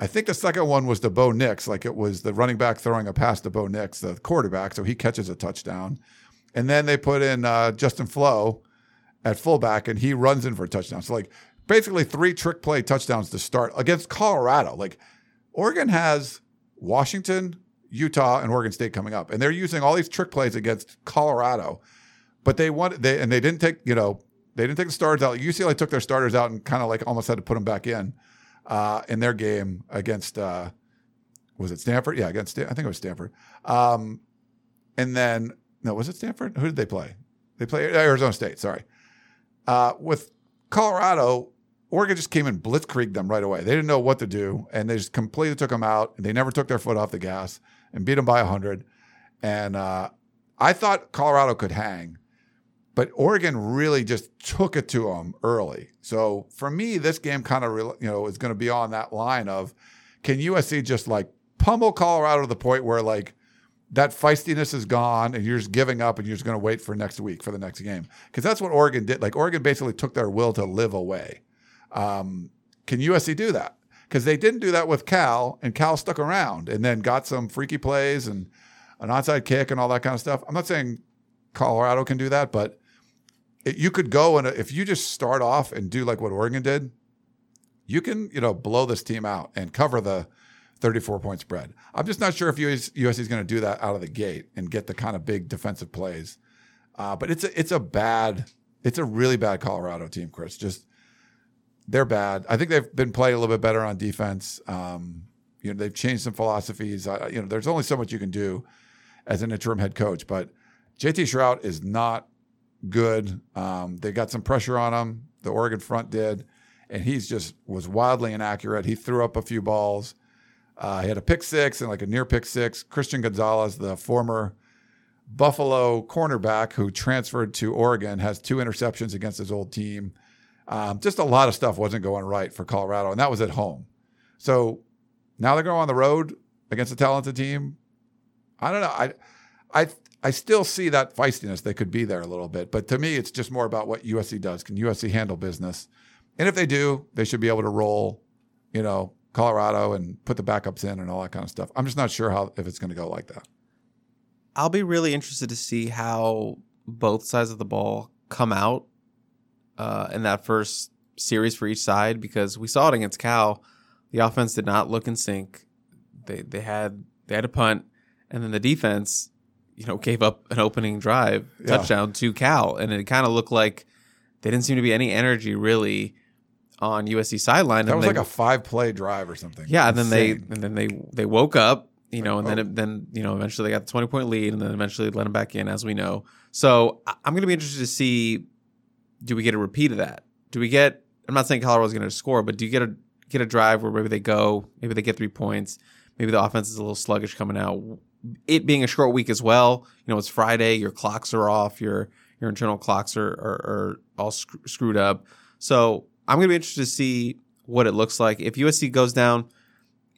I think the second one was the Bo Nix, like it was the running back throwing a pass to Bo Nix, the quarterback, so he catches a touchdown. And then they put in uh, Justin Flowe at fullback, and he runs in for a touchdown. So like basically three trick play touchdowns to start against Colorado. Like Oregon has Washington, Utah, and Oregon State coming up, and they're using all these trick plays against Colorado. But they want they and they didn't take you know they didn't take the starters out. UCLA took their starters out and kind of like almost had to put them back in uh, in their game against uh, was it Stanford? Yeah, against Stan- I think it was Stanford. Um, and then no, was it Stanford? Who did they play? They play Arizona State. Sorry. Uh, with Colorado, Oregon just came and blitzkrieged them right away. They didn't know what to do, and they just completely took them out. They never took their foot off the gas and beat them by 100. And uh, I thought Colorado could hang, but Oregon really just took it to them early. So for me, this game kind of you know is going to be on that line of can USC just like pummel Colorado to the point where like that feistiness is gone and you're just giving up and you're just going to wait for next week for the next game because that's what Oregon did. Like Oregon basically took their will to live away. Um, can USC do that? Because they didn't do that with Cal, and Cal stuck around and then got some freaky plays and an onside kick and all that kind of stuff. I'm not saying Colorado can do that, but you could go and if you just start off and do like what Oregon did, you can you know blow this team out and cover the 34 point spread. I'm just not sure if US, USC is going to do that out of the gate and get the kind of big defensive plays. Uh, but it's a it's a bad, it's a really bad Colorado team, Chris. Just they're bad. I think they've been playing a little bit better on defense. Um, you know, they've changed some philosophies. Uh, you know, there's only so much you can do as an interim head coach, but JT Shrout is not good. Um, they got some pressure on him. The Oregon front did, and he's just was wildly inaccurate. He threw up a few balls. Uh, he had a pick six and like a near pick six. Christian Gonzalez, the former Buffalo cornerback who transferred to Oregon, has two interceptions against his old team. Um, just a lot of stuff wasn't going right for Colorado, and that was at home. So now they're going on the road against a talented team. I don't know. I, I, I still see that feistiness. They could be there a little bit, but to me, it's just more about what USC does. Can USC handle business? And if they do, they should be able to roll, you know, Colorado and put the backups in and all that kind of stuff. I'm just not sure how if it's going to go like that. I'll be really interested to see how both sides of the ball come out uh, in that first series for each side because we saw it against Cal. The offense did not look in sync. They they had they had a punt, and then the defense, you know, gave up an opening drive Yeah. touchdown to Cal, and it kind of looked like they didn't seem to be any energy really on USC sideline. That and was they- like a five play drive or something. yeah, and then they and then they they woke up, you know, and then Oh. it, then you know eventually they got the twenty point lead, and then eventually let them back in, as we know. So I'm going to be interested to see, do we get a repeat of that? Do we get? I'm not saying Colorado's going to score, but do you get a get a drive where maybe they go, maybe they get three points, maybe the offense is a little sluggish coming out. It being a short week as well, you know, it's Friday, your clocks are off, your your internal clocks are are, are all sc- screwed up. So I'm going to be interested to see what it looks like if USC goes down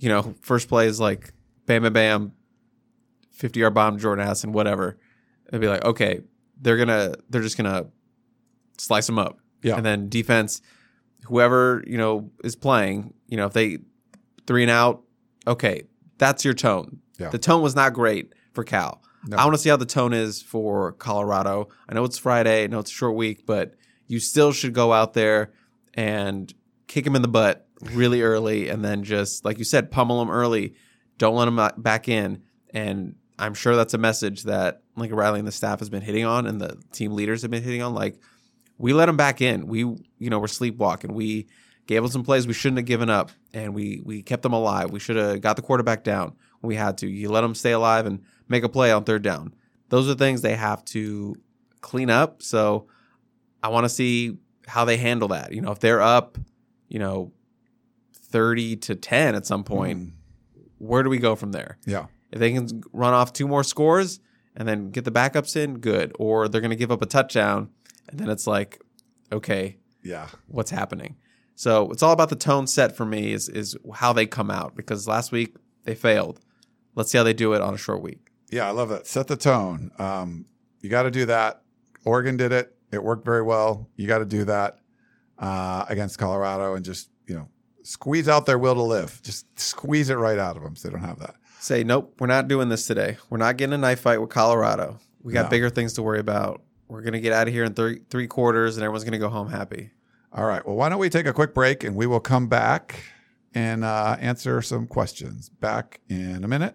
you know, first play is like bam, bam, bam, 50 yard bomb, Jordan Addison, whatever. They'd be like, okay, they're to, they're just going to slice them up. Yeah. And then defense, whoever, you know, is playing, you know, if they three and out, okay, that's your tone. Yeah. The tone was not great for Cal. No. I want to see how the tone is for Colorado. I know it's Friday, I know it's a short week, but you still should go out there and kick him in the butt really early and then just like you said pummel him early. Don't let him back in and I'm sure that's a message that Lincoln Riley and the staff has been hitting on and the team leaders have been hitting on like we let him back in. We you know, we're sleepwalking. We gave him some plays we shouldn't have given up and we we kept them alive. We should have got the quarterback down we had to. You let them stay alive and make a play on third down. Those are things they have to clean up. So I want to see how they handle that. You know, if they're up, you know, 30 to 10 at some point, Mm. where do we go from there? Yeah. If they can run off two more scores and then get the backups in, good. Or they're going to give up a touchdown and then it's like, okay, Yeah. what's happening? So it's all about the tone set for me is is how they come out because last week they failed. Let's see how they do it on a short week. Yeah, I love that. Set the tone. Um, you got to do that. Oregon did it. It worked very well. You got to do that uh, against Colorado and just you know squeeze out their will to live. Just squeeze it right out of them so they don't have that. Say nope, we're not doing this today. We're not getting a knife fight with Colorado. We got No. bigger things to worry about. We're gonna get out of here in three three quarters, and everyone's gonna go home happy. All right. Well, why don't we take a quick break and we will come back and uh, answer some questions. Back in a minute.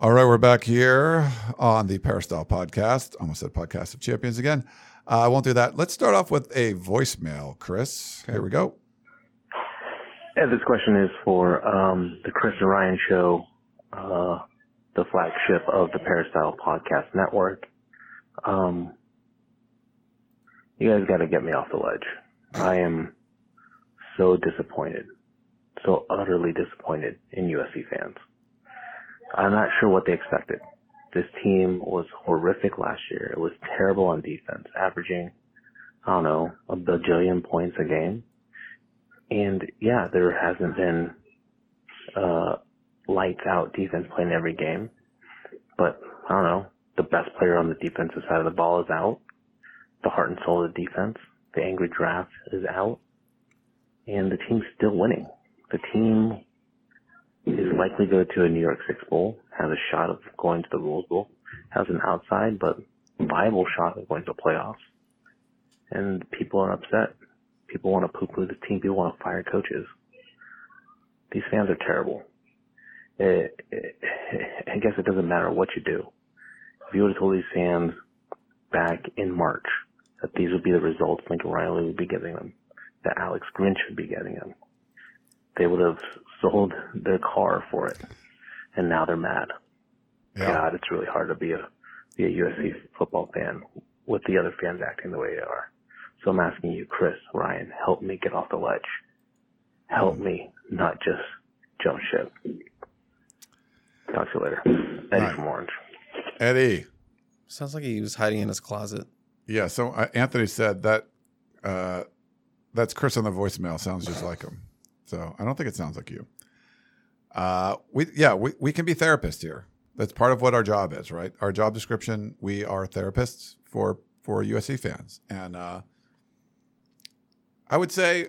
All right, we're back here on the Peristyle podcast. Almost said podcast of champions again. Uh, I won't do that. Let's start off with a voicemail, Chris. Here we go. Yeah, this question is for um, the Chris and Ryan Show, uh, the flagship of the Peristyle Podcast Network. Um, you guys got to get me off the ledge. I am so disappointed, so utterly disappointed in USC fans. I'm not sure what they expected. This team was horrific last year. It was terrible on defense, averaging, I don't know, a bajillion points a game. And yeah, there hasn't been uh, lights out defense playing every game, but I don't know. The best player on the defensive side of the ball is out. The heart and soul of the defense, the angry draft is out, and the team's still winning. The team is likely to go to a New Year's Six Bowl, has a shot of going to the Rose Bowl, has an outside but viable shot of going to the playoffs. And people are upset. People want to poo-poo the team. People want to fire coaches. These fans are terrible. It, eh, it, eh, I guess it doesn't matter what you do. If you would have told these fans back in March that these would be the results Lincoln Riley would be giving them, that Alex Grinch would be getting them, they would have sold their car for it. And now they're mad. Yeah. God, it's really hard to be a be a USC football fan with the other fans acting the way they are. So I'm asking you, Chris, Ryan, help me get off the ledge. Help me, not just jump ship. Talk to you later. Eddie Right. from Orange. Eddie. Sounds like he was hiding in his closet. Yeah. So uh, Anthony said that uh, that's Chris on the voicemail. Sounds just like him. So I don't think it sounds like you. Uh, we yeah we, we can be therapists here. That's part of what our job is, right? Our job description. We are therapists for for USC fans, and uh, I would say,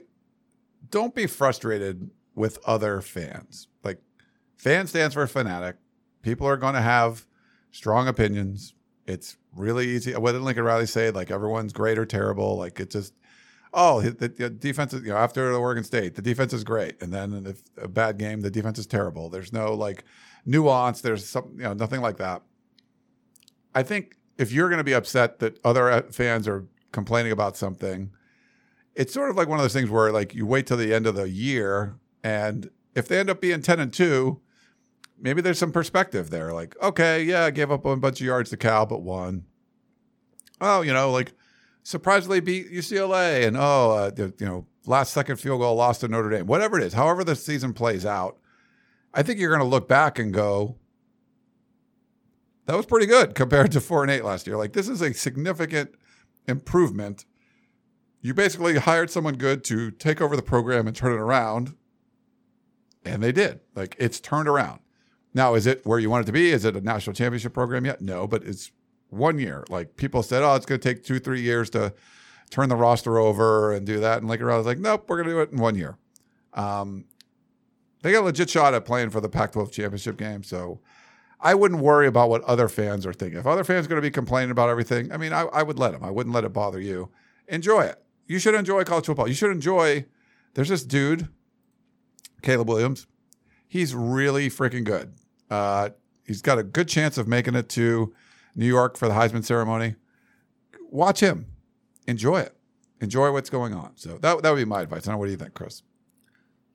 don't be frustrated with other fans. Like, fan stands for fanatic. People are going to have strong opinions. It's really easy. What did Lincoln Riley say? Like everyone's great or terrible. Like it just, oh, the, the defense is, you know, after Oregon State, the defense is great. And then if a bad game, the defense is terrible. There's no like nuance. There's some, you know, nothing like that. I think if you're going to be upset that other uh, fans are complaining about something, it's sort of like one of those things where like you wait till the end of the year and if they end up being 10 and 2, maybe there's some perspective there. Like, okay, yeah, I gave up a bunch of yards to Cal, but won. oh, you know, like surprisingly beat UCLA and oh, uh, you know, last second field goal lost to Notre Dame. Whatever it is, however the season plays out, I think you're going to look back and go, that was pretty good compared to four and eight last year. Like this is a significant improvement. You basically hired someone good to take over the program and turn it around, and they did. Like it's turned around. Now, is it where you want it to be? Is it a national championship program yet? No, but it's one year. Like people said, oh, it's going to take two, three years to turn the roster over and do that. And Lincoln Riley's like, nope, we're going to do it in one year. Um, they got a legit shot at playing for the Pac 12 championship game. So I wouldn't worry about what other fans are thinking. If other fans are going to be complaining about everything, I mean, I, I would let them. I wouldn't let it bother you. Enjoy it. You should enjoy college football. You should enjoy. There's this dude, Caleb Williams. He's really freaking good. Uh, he's got a good chance of making it to New York for the Heisman ceremony. Watch him. Enjoy it. Enjoy what's going on. So that, that would be my advice. I know what do you think, Chris?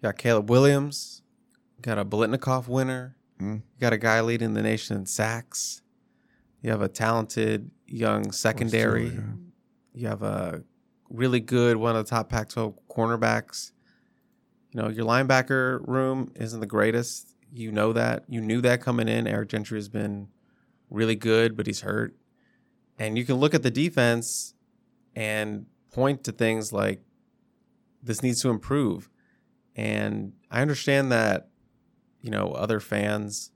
You got Caleb Williams, got a Biletnikoff winner, Mm. you got a guy leading the nation in sacks. You have a talented young secondary. yeah. You have a really good one of the top Pac-12 cornerbacks. You know your linebacker room isn't the greatest. You know that. You knew that coming in. Eric Gentry has been really good, but he's hurt. And you can look at the defense and point to things like this needs to improve. And I understand that, you know, other fans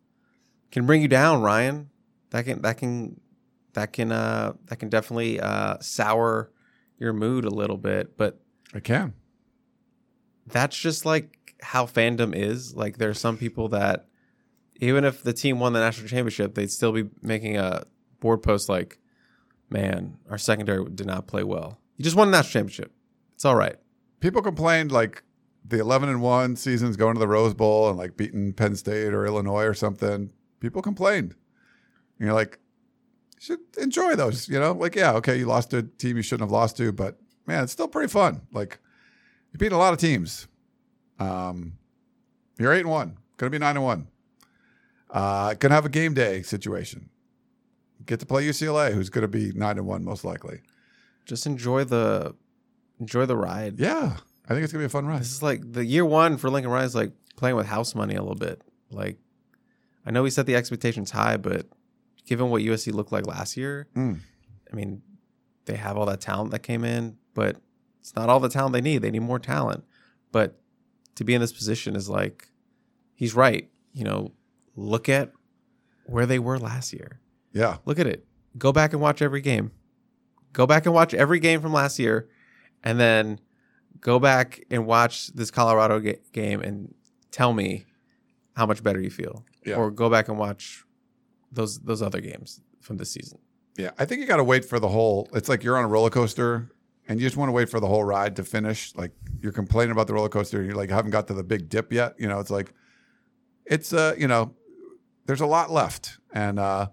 can bring you down, Ryan. That can that can that can uh that can definitely uh sour your mood a little bit, but I can. that's just like how fandom is. Like there are some people that even if the team won the national championship, they'd still be making a board post like, "Man, our secondary did not play well. You just won the national championship. It's all right." People complained like the 11 and 1 seasons going to the Rose Bowl and like beating Penn State or Illinois or something. People complained. And you're like, you should enjoy those, you know? Like, yeah, okay, you lost to a team you shouldn't have lost to, but man, it's still pretty fun. Like, you beat a lot of teams. Um, you're 8 and 1, going to be 9 and 1. Uh, to have a game day situation. Get to play UCLA, who's to be 9 and 1 most likely. Just enjoy the enjoy the ride. Yeah, I think it's to be a fun ride. This is like the year one for Lincoln Ryan is like playing with house money a little bit. Like, I know we set the expectations high, but given what USC looked like last year, Mm. I mean, they have all that talent that came in, but it's not all the talent they need. They need more talent. But to be in this position is like, he's right. You know, look at where they were last year. Yeah. Look at it. Go back and watch every game. Go back and watch every game from last year, and then go back and watch this Colorado ga- game and tell me how much better you feel. Yeah. Or go back and watch those those other games from this season. Yeah, I think you got to wait for the whole. It's like you're on a roller coaster, and you just want to wait for the whole ride to finish. Like you're complaining about the roller coaster, and you're like haven't got to the big dip yet. You know, it's like it's uh, you know, there's a lot left, and uh,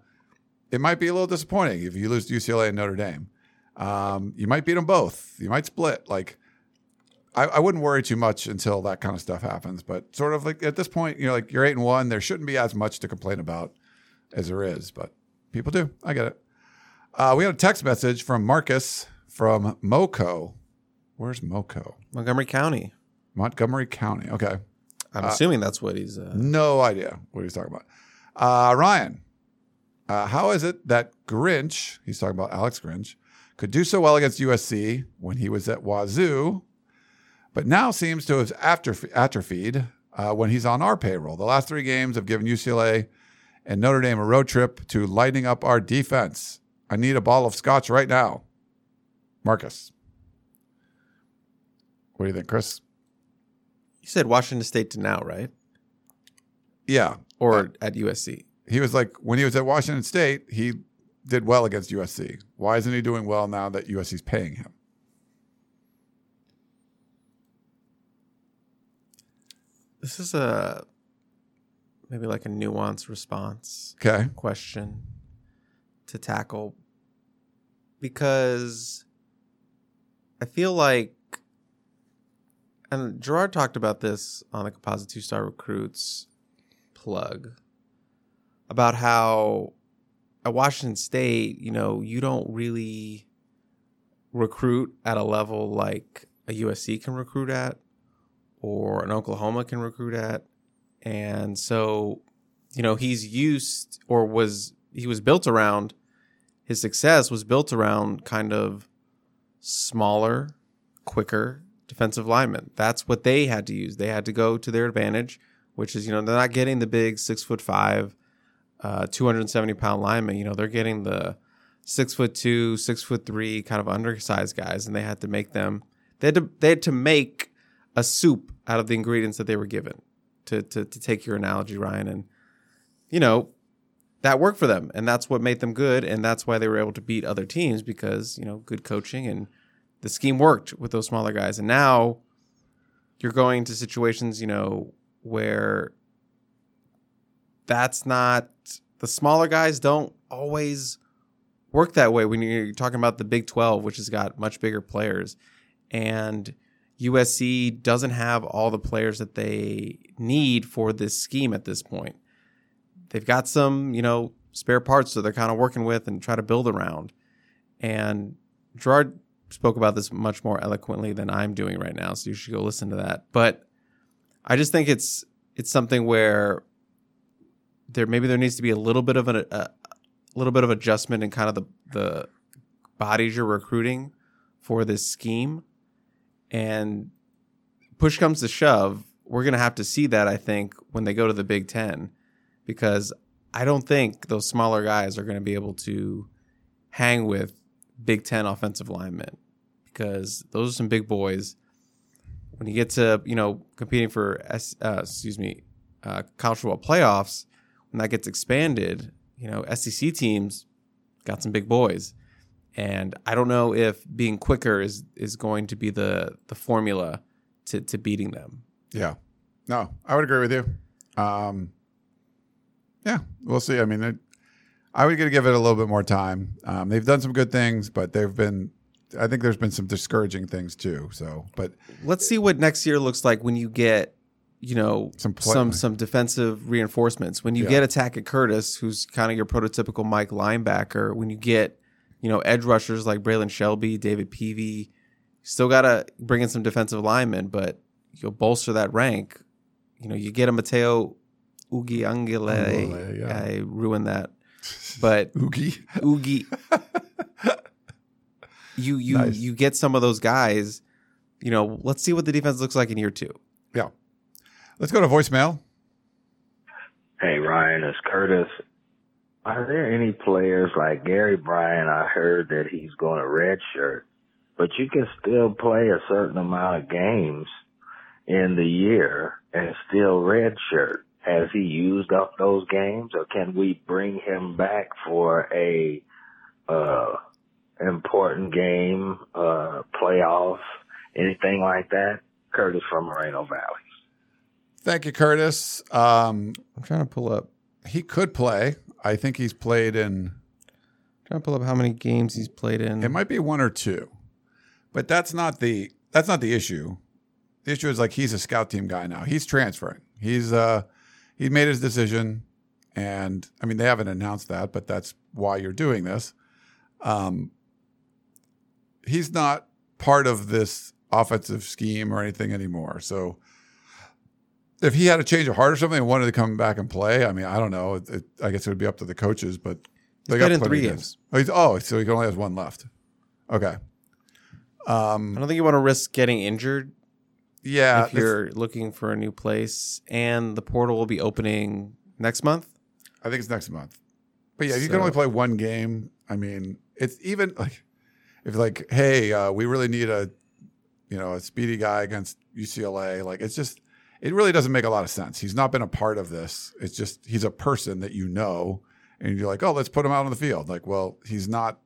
it might be a little disappointing if you lose to UCLA and Notre Dame. Um, you might beat them both. You might split. Like I, I wouldn't worry too much until that kind of stuff happens. But sort of like at this point, you know, like you're eight and one. There shouldn't be as much to complain about as there is, but people do. I get it. Uh, we had a text message from Marcus from Moco. Where's Moco? Montgomery County. Montgomery County. Okay. I'm assuming that's what he's. Uh, No idea what he's talking about. Uh, Ryan, uh, how is it that Grinch, he's talking about Alex Grinch, could do so well against USC when he was at Wazoo, but now seems to have atroph- atrophied uh, when he's on our payroll? The last three games have given UCLA and Notre Dame a road trip to lighting up our defense. I need a bottle of scotch right now. Marcus. What do you think, Chris? you said Washington State to now, right? Yeah, Or uh, at USC. he was like when he was at Washington State, he did well against USC. Why isn't he doing well now that USC's paying him? This is a maybe like a nuanced response Okay. question to tackle because I feel like, and Gerard talked about this on the Composite Two Star Recruits plug about how at Washington State, you know, you don't really recruit at a level like a USC can recruit at or an Oklahoma can recruit at. And so, you know, he's used or was he was built around his success was built around kind of smaller, quicker defensive linemen. That's what they had to use. They had to go to their advantage, which is, you know, they're not getting the big six foot five, uh, 270 pound lineman. You know, they're getting the six foot two, six foot three kind of undersized guys, and they had to make them, they had to, they had to make a soup out of the ingredients that they were given to, to, to take your analogy, Ryan. And, you know, that worked for them and that's what made them good and that's why they were able to beat other teams because you know good coaching and the scheme worked with those smaller guys and now you're going to situations you know where that's not the smaller guys don't always work that way when you're talking about the Big 12 which has got much bigger players and USC doesn't have all the players that they need for this scheme at this point they've got some, you know, spare parts that they're kind of working with and try to build around. And Gerard spoke about this much more eloquently than I'm doing right now, so you should go listen to that. But I just think it's it's something where there maybe there needs to be a little bit of an, a, a little bit of adjustment in kind of the the bodies you're recruiting for this scheme. And push comes to shove, we're going to have to see that I think when they go to the Big 10 because I don't think those smaller guys are going to be able to hang with Big Ten offensive linemen because those are some big boys. When you get to you know competing for S, uh, excuse me uh, college football playoffs, when that gets expanded, you know SEC teams got some big boys, and I don't know if being quicker is is going to be the the formula to to beating them. Yeah. No, I would agree with you. Um, yeah, we'll see. I mean, it, I would give it a little bit more time. Um, they've done some good things, but they've been. I think there's been some discouraging things too. So, but let's see what next year looks like when you get, you know, Some play- some some defensive reinforcements. When you Yeah. get a Tackett Curtis, who's kind of your prototypical Mike linebacker. When you get, you know, edge rushers like Braylon Shelby, David Peavy, still got to bring in some defensive linemen, but you'll bolster that rank. You know, you get a Mateo Ugiangele. Angele, yeah. I ruined that, but Oogie. Oogie. You you Nice. you get some of those guys. You know, let's see what the defense looks like in year two. Yeah. Let's go to voicemail. Hey Ryan, it's Curtis. Are there any players like Gary Bryant? I heard that he's going to redshirt, but you can still play a certain amount of games in the year and still redshirt. Has he used up those games, or can we bring him back for a uh, important game, uh, playoff, anything like that? Curtis from Moreno Valley. Thank you, Curtis. Um, I'm trying to pull up he could play. I think he's played in. I'm trying to pull up how many games he's played in. It might be one or two, but that's not the that's not the issue. The issue is like he's a scout team guy now. He's transferring. He's uh he made his decision, and I mean they haven't announced that, but that's why you're doing this. Um, he's not part of this offensive scheme or anything anymore. So if he had a change of heart or something and wanted to come back and play, I mean, I don't know. It, it, I guess it would be up to the coaches, but they played in three games. Oh, he's, oh, so he only has one left. Okay. Um, I don't think you want to risk getting injured yeah, if you're looking for a new place. And the portal will be opening next month. I think it's next month. But yeah, you can only play one game. I mean, it's even like if like, hey, uh, we really need a you know a speedy guy against UCLA. Like, it's just it really doesn't make a lot of sense. He's not been a part of this. It's just he's a person that you know, and you're like, oh, let's put him out on the field. Like, well, he's not.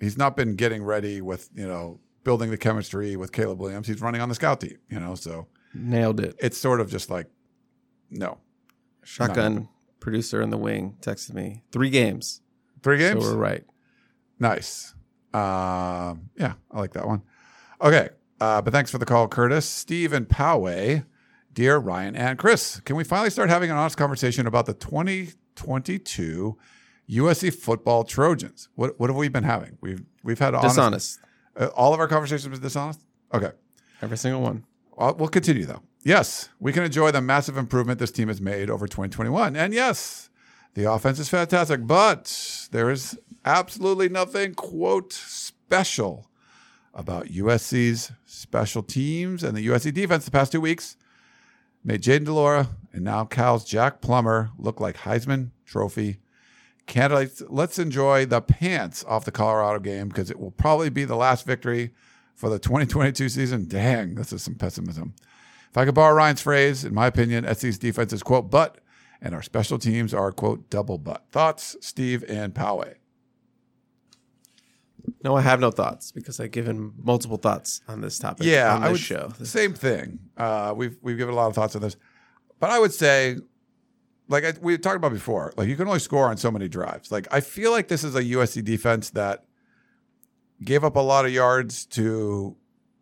He's not been getting ready with you know building the chemistry with Caleb Williams. He's running on the scout team. You know, so Nailed it. it's sort of just like no Shotgun producer in the wing texted me three games. three games. So we're right. Nice. Um, yeah, I like that one. Okay. Uh, but thanks for the call, Curtis. Steve and Poway, dear Ryan and Chris, can we finally start having an honest conversation about the 2022 USC football Trojans? What what have we been having? We've we've had honest, Dishonest. Uh, all of our conversations was dishonest. Okay. Every single one. We'll continue though. Yes, we can enjoy the massive improvement this team has made over 2021. And yes, the offense is fantastic, but there is absolutely nothing, quote, special about USC's special teams and the USC defense the past two weeks. Made Jayden de Laura and now Cal's Jack Plummer look like Heisman Trophy candidates. Let's enjoy the pants off the Colorado game because it will probably be the last victory for the 2022 season. Dang, this is some pessimism. If I could borrow Ryan's phrase, in my opinion, SC's defense is, quote, but, and our special teams are, quote, double but. Thoughts, Steve and Poway? No, I have no thoughts because I've given multiple thoughts on this topic. Yeah, on I would show. Same thing. Uh, we've we've given a lot of thoughts on this, but I would say, like I, we talked about before, like you can only score on so many drives. Like I feel like this is a USC defense that gave up a lot of yards to,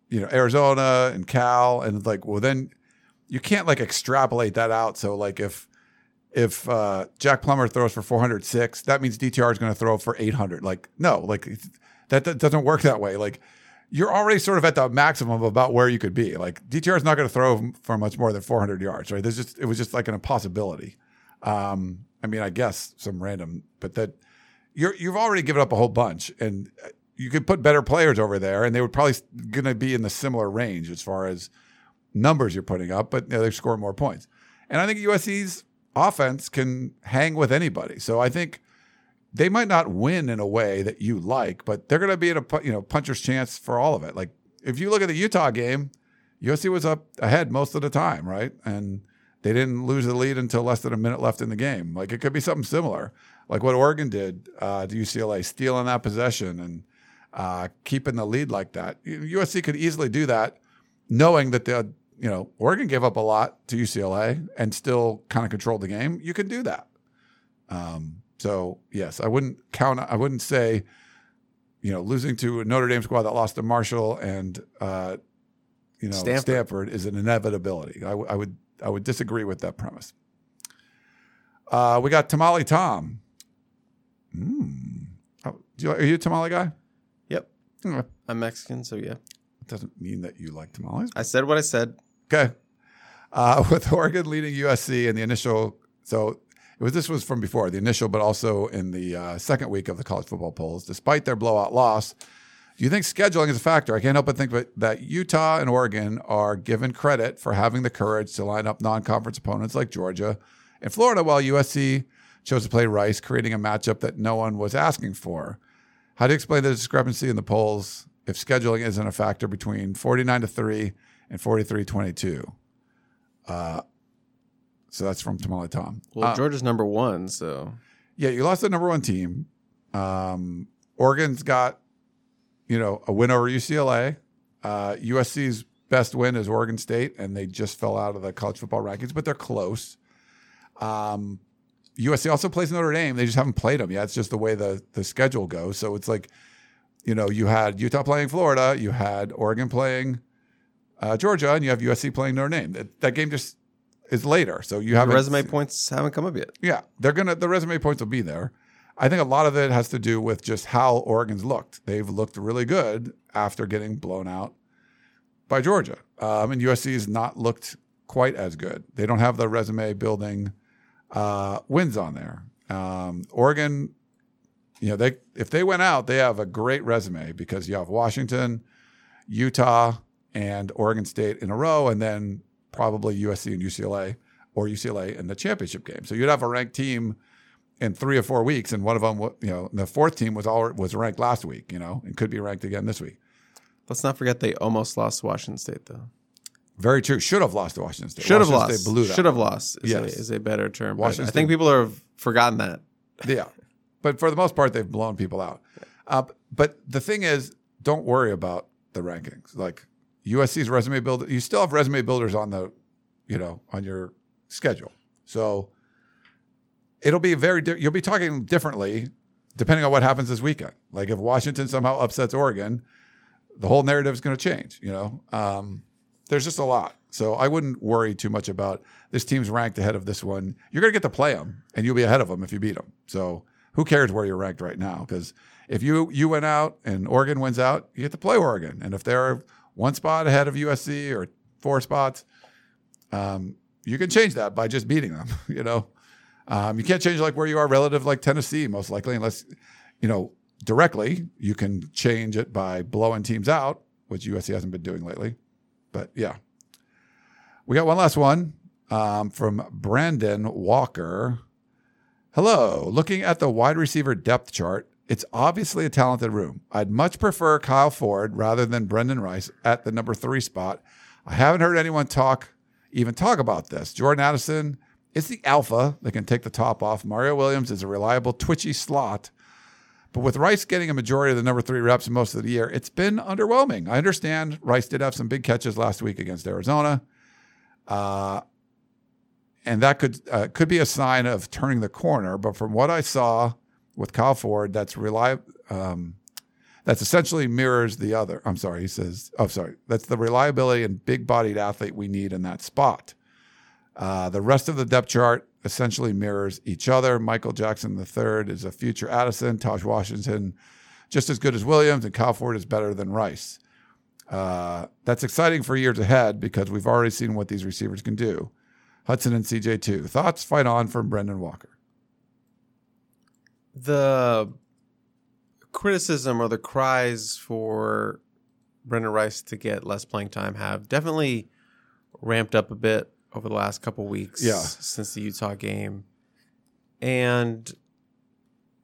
you know, Arizona and Cal, and like well then you can't like extrapolate that out. So like if if uh, Jack Plummer throws for 406, that means DTR is going to throw for 800. Like no, like that, that doesn't work that way. Like you're already sort of at the maximum of about where you could be. Like DTR is not going to throw for much more than 400 yards, right? There's just it was just like an impossibility. Um, I mean, I guess some random, but that you're you've already given up a whole bunch, and you could put better players over there, and they would probably going to be in the similar range as far as numbers you're putting up, but you know, they're scoring more points. And I think USC's offense can hang with anybody. So I think they might not win in a way that you like, but they're going to be in a you know puncher's chance for all of it. Like if you look at the Utah game, USC was up ahead most of the time, right? And they didn't lose the lead until less than a minute left in the game. Like it could be something similar, like what Oregon did uh, to UCLA, stealing that possession and uh, keeping the lead like that. USC could easily do that, knowing that the you know Oregon gave up a lot to UCLA and still kind of controlled the game. You can do that. Um, so yes, I wouldn't count. I wouldn't say, you know, losing to a Notre Dame squad that lost to Marshall and uh, you know Stanford. Stanford, is an inevitability. I, w- I would I would disagree with that premise. Uh, we got Tamale Tom. Mm. Oh, do you, are you a tamale guy? Yep. Mm. I'm Mexican, so yeah. It doesn't mean that you like tamales. I said what I said. Okay. Uh, with Oregon leading USC in the initial, so it was this was from before the initial, but also in the uh, second week of the college football polls. Despite their blowout loss, do you think scheduling is a factor? I can't help but think that- Utah and Oregon are given credit for having the courage to line up non-conference opponents like Georgia and Florida, while USC chose to play Rice, creating a matchup that no one was asking for. How do you explain the discrepancy in the polls if scheduling isn't a factor between 49 to 3 and 43 22? Uh, so that's from Tamale Tom. Well, Uh, Georgia's number one, so yeah, you lost the number one team. Um, Oregon's got, you know, a win over UCLA. Uh, USC's best win is Oregon State, and they just fell out of the college football rankings, but they're close. Um, USC also plays Notre Dame. They just haven't played them yet. It's just the way the the schedule goes. So it's like, you know, you had Utah playing Florida, you had Oregon playing uh, Georgia, and you have USC playing Notre Dame. That, that game just is later. So you have the resume points haven't come up yet. yeah, they're gonna the resume points will be there. I think a lot of it has to do with just how Oregon's looked. They've looked really good after getting blown out by Georgia, um, and USC has not looked quite as good. They don't have the resume building uh, wins on there. Um, Oregon, you know, they if they went out, they have a great resume because you have Washington, Utah, and Oregon State in a row, and then probably USC and UCLA or UCLA in the championship game. So you'd have a ranked team in three or four weeks, and one of them, you know, the fourth team was all was ranked last week, you know, and could be ranked again this week. Let's not forget they almost lost Washington State though. Very true. Should have lost to Washington State. Should have Washington lost. State blew that Should have lost. Is, Yes. a, is a better term. Washington I think people have forgotten that. Yeah, but for the most part, they've blown people out. Uh, but the thing is, don't worry about the rankings. Like USC's resume builder, you still have resume builders on the, you know, on your schedule. So it'll be very. Di- you'll be talking differently depending on what happens this weekend. Like if Washington somehow upsets Oregon, the whole narrative is going to change. You know, um, there's just a lot. So I wouldn't worry too much about this team's ranked ahead of this one. You're going to get to play them, and you'll be ahead of them if you beat them. So who cares where you're ranked right now? Because if you you went out and Oregon wins out, you get to play Oregon. And if they're one spot ahead of USC or four spots, um, you can change that by just beating them. You know, um, you can't change like where you are relative like Tennessee, most likely, unless you know directly. You can change it by blowing teams out, which USC hasn't been doing lately. But yeah, we got one last one um, from Brandon Walker. Hello. Looking at the wide receiver depth chart, it's obviously a talented room. I'd much prefer Kyle Ford rather than Brendan Rice at the number three spot. I haven't heard anyone talk, even talk about this. Jordan Addison is the alpha that can take the top off. Mario Williams is a reliable, twitchy slot. But with Rice getting a majority of the number three reps most of the year, it's been underwhelming. I understand Rice did have some big catches last week against Arizona. Uh, and that could uh, could be a sign of turning the corner. But from what I saw with Kyle Ford, that's reliable. Um, that's essentially mirrors the other. I'm sorry, he says. Oh, sorry. That's the reliability and big-bodied athlete we need in that spot. Uh, the rest of the depth chart essentially mirrors each other. Michael Jackson III is a future Addison. Tahj Washington, just as good as Williams, and Kyle Ford is better than Rice. Uh, that's exciting for years ahead because we've already seen what these receivers can do. Hudson and CJ2. Thoughts? Fight on from Brendan Walker. The criticism or the cries for Brendan Rice to get less playing time have definitely ramped up a bit over the last couple weeks Yeah. since the Utah game. And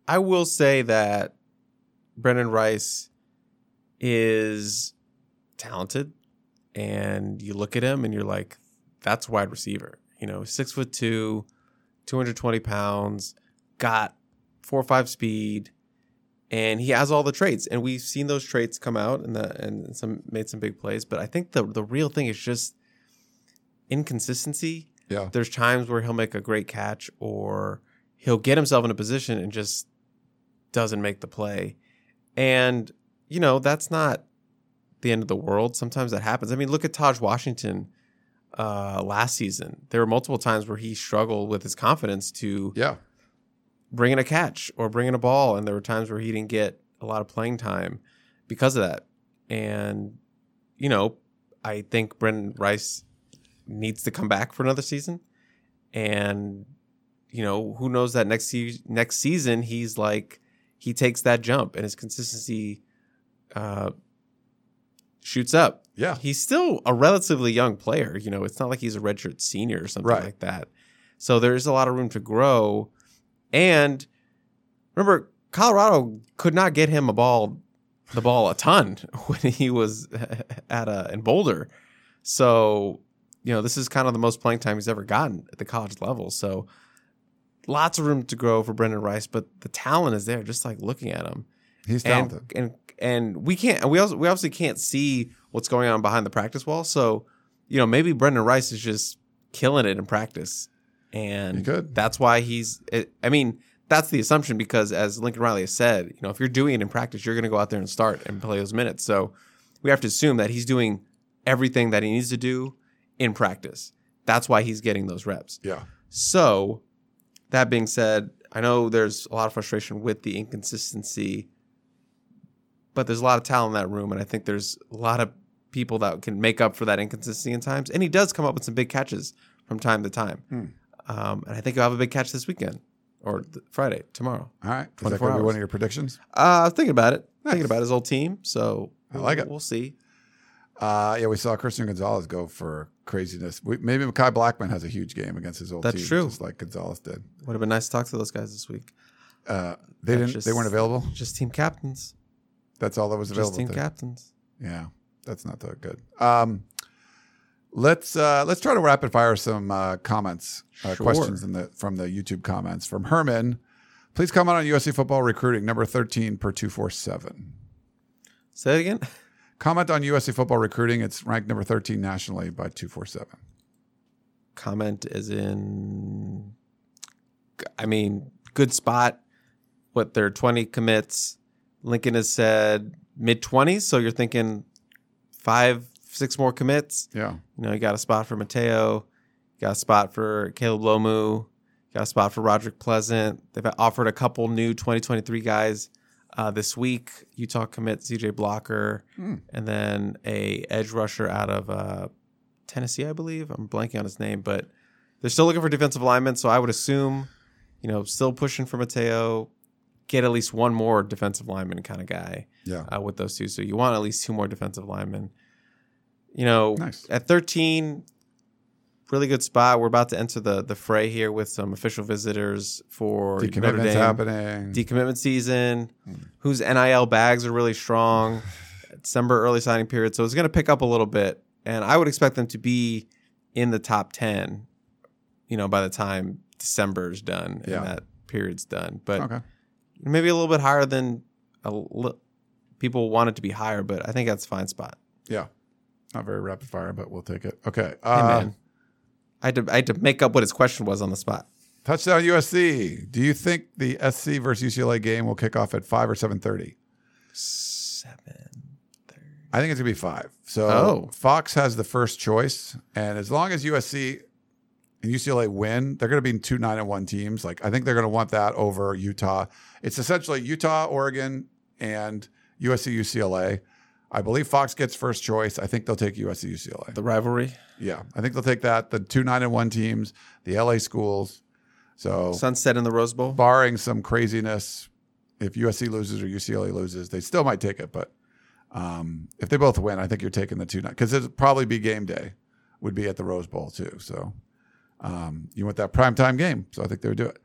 I will say that Brendan Rice is talented and you look at him and you're like, that's wide receiver. You know, six foot two, 220 pounds, got four or five speed, and he has all the traits. And we've seen those traits come out and the and some made some big plays. But I think the the real thing is just inconsistency. Yeah. There's times where he'll make a great catch or he'll get himself in a position and just doesn't make the play. And, you know, that's not the end of the world. Sometimes that happens. I mean, look at Tahj Washington uh, last season. There were multiple times where he struggled with his confidence to Yeah. Bring in a catch or bringing a ball. And there were times where he didn't get a lot of playing time because of that. And, you know, I think Brendan Rice needs to come back for another season. And, you know, who knows that next se- next season he's like he takes that jump and his consistency uh shoots up. Yeah. He's still a relatively young player, you know, it's not like he's a redshirt senior or something Right. like that. So there's a lot of room to grow. And remember, Colorado could not get him a ball, the ball a ton when he was at a in Boulder. So you know, this is kind of the most playing time he's ever gotten at the college level. So lots of room to grow for Brendan Rice, but the talent is there. Just like looking at him, He's and talented. and and we can't we also we obviously can't see what's going on behind the practice wall. So you know, maybe Brendan Rice is just killing it in practice, and that's why he's. I mean, that's the assumption because as Lincoln Riley has said, you know, if you're doing it in practice, you're going to go out there and start and play those minutes. So we have to assume that he's doing everything that he needs to do in practice. That's why he's getting those reps. yeah. So, that being said, I know there's a lot of frustration with the inconsistency, but there's a lot of talent in that room, and I think there's a lot of people that can make up for that inconsistency in times. And he does come up with some big catches from time to time. Hmm. Um, and I think he'll have a big catch this weekend or th- Friday, tomorrow. All right. Is that 24 going to be one of your predictions? Uh, I was thinking about it, Nice. thinking about his old team. So I like it. We'll see. Uh, yeah, we saw Christian Gonzalez go for craziness. We, maybe Mekhi Blackmon has a huge game against his old That's team, true. just like Gonzalez did. Would have been nice to talk to those guys this week. Uh, they That's didn't. they weren't available. Just team captains. That's all that was available. Just team captains. Yeah, that's not that good. Um, let's uh, let's try to rapid fire some uh, comments, uh, Sure. questions in the from the YouTube comments from Herman. Please comment on USC football recruiting, number thirteen per two four seven. Say it again. Comment on USC football recruiting. It's ranked number thirteen nationally by two four seven. comment is in I mean, good spot. What are 20 commits. Lincoln has said mid 20s, so you're thinking five, six more commits. Yeah, You know, you got a spot for Mateo, got a spot for Caleb Lomu, got a spot for Roderick Pleasant. They've offered a couple new 2023 guys Uh, this week, Utah commit CJ Blocker Hmm. and then a edge rusher out of uh, Tennessee, I believe. I'm blanking on his name, but they're still looking for defensive linemen. So I would assume, you know, still pushing for Mateo, get at least one more defensive lineman kind of guy Yeah. uh, with those two. So you want at least two more defensive linemen. You know, Nice. at 13, really good spot. We're about to enter the the fray here with some official visitors for Notre Dame. happening. Decommitment season, Hmm. whose NIL bags are really strong. December early signing period, so it's going to pick up a little bit, and I would expect them to be in the top ten. You know, by the time December's done Yeah. and that period's done, but okay. maybe a little bit higher than a li- people want it to be higher, but I think that's a fine spot. Yeah. Not very rapid fire, but we'll take it. Okay. Hey, Uh, man. I had, to, I had to make up what his question was on the spot. touchdown USC. Do you think the SC versus UCLA game will kick off at five or seven thirty? Seven. I think it's gonna be five. So Oh. Fox has the first choice, and as long as USC and UCLA win, they're gonna be two nine and one teams. Like I think they're gonna want that over Utah. It's essentially Utah, Oregon, and USC UCLA. I believe Fox gets first choice. I think they'll take USC UCLA. The rivalry. Yeah, I think they'll take that. The two nine and one teams, the LA schools. So Sunset in the Rose Bowl. barring some craziness, if USC loses or UCLA loses, they still might take it. But um, if they both win, I think you're taking the two nine because it'd probably be game day, would be at the Rose Bowl too. So um, you want that prime time game, so I think they would do it.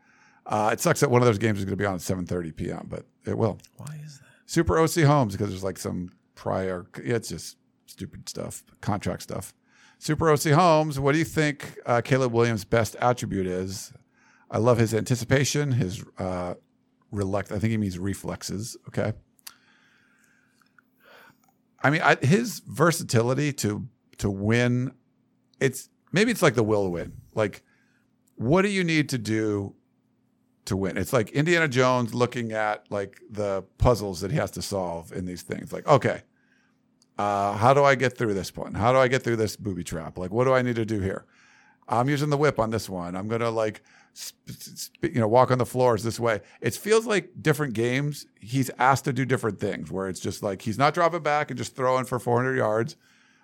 Uh, it sucks that one of those games is going to be on at 7:30 p.m., but it will. Why is that? Super OC Homes because there's like some prior. It's just stupid stuff, contract stuff. Super OC Holmes, What do you think uh, Caleb Williams' best attribute is? I love his anticipation, his uh, relect. I think he means reflexes. Okay. I mean, I, his versatility to to win. It's maybe it's like the will to win. Like, what do you need to do to win. It's like Indiana Jones looking at like the puzzles that he has to solve in these things. Like, okay, uh, how do I get through this one? How do I get through this booby trap? Like, what do I need to do here? I'm using the whip on this one. I'm gonna like, sp- sp- you know, walk on the floors this way. It feels like different games. He's asked to do different things where it's just like he's not dropping back and just throwing for 400 yards.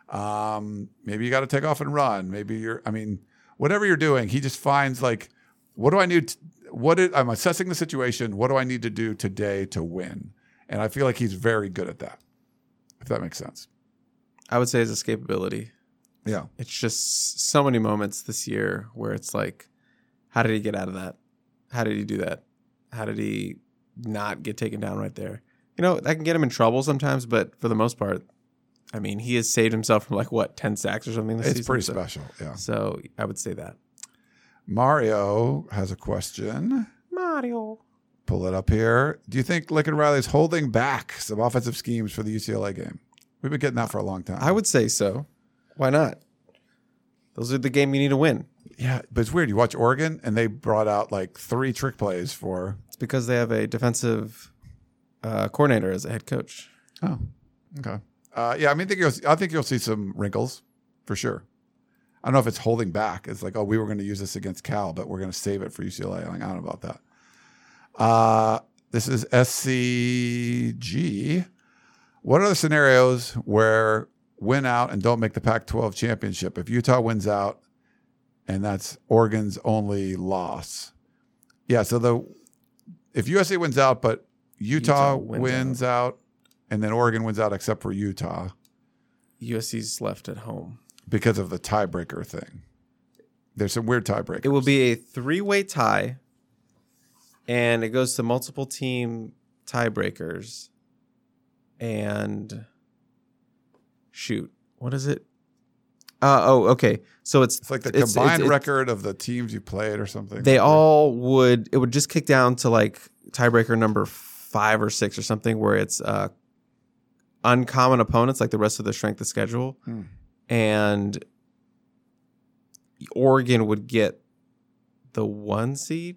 Um, maybe you got to take off and run. Maybe you're. I mean, whatever you're doing, he just finds like, what do I need? To, what is, I'm assessing the situation. What do I need to do today to win? And I feel like he's very good at that. If that makes sense. I would say his escapability. Yeah. It's just so many moments this year where it's like, how did he get out of that? How did he do that? How did he not get taken down right there? You know, that can get him in trouble sometimes, but for the most part, I mean, he has saved himself from like what, 10 sacks or something this It's season? pretty So- special. Yeah. So I would say that. Mario has a question. Mario. Pull it up here. Do you think Lincoln Riley is holding back some offensive schemes for the UCLA game? We've been getting that for a long time. I would say so. Why not? Those are the game you need to win. Yeah, but it's weird. You watch Oregon, and they brought out like three trick plays for. It's because they have a defensive uh, coordinator as a head coach. Oh, okay. Uh, yeah, I mean, I think you'll, I think you'll see some wrinkles for sure. I don't know if it's holding back. It's like, oh, we were going to use this against Cal, but we're going to save it for UCLA. Like, I don't know about that. Uh, this is SCG. What are the scenarios where win out and don't make the Pac 12 championship? If Utah wins out and that's Oregon's only loss. Yeah, so the if USC wins out, but Utah, Utah wins wins out. and then Oregon wins out except for Utah USC's left at home. because of the tiebreaker thing. There's some weird tiebreakers. It will be a three way tie, and it goes to multiple team tiebreakers. And shoot, what is it? Uh, oh, okay. So it's It's like the it's- combined it's- record of the teams you played or something. They all would. It would just kick down to like tiebreaker number five or six or something, where it's uh, uncommon opponents, like the rest of the strength of schedule, Hmm. and Oregon would get the one seed.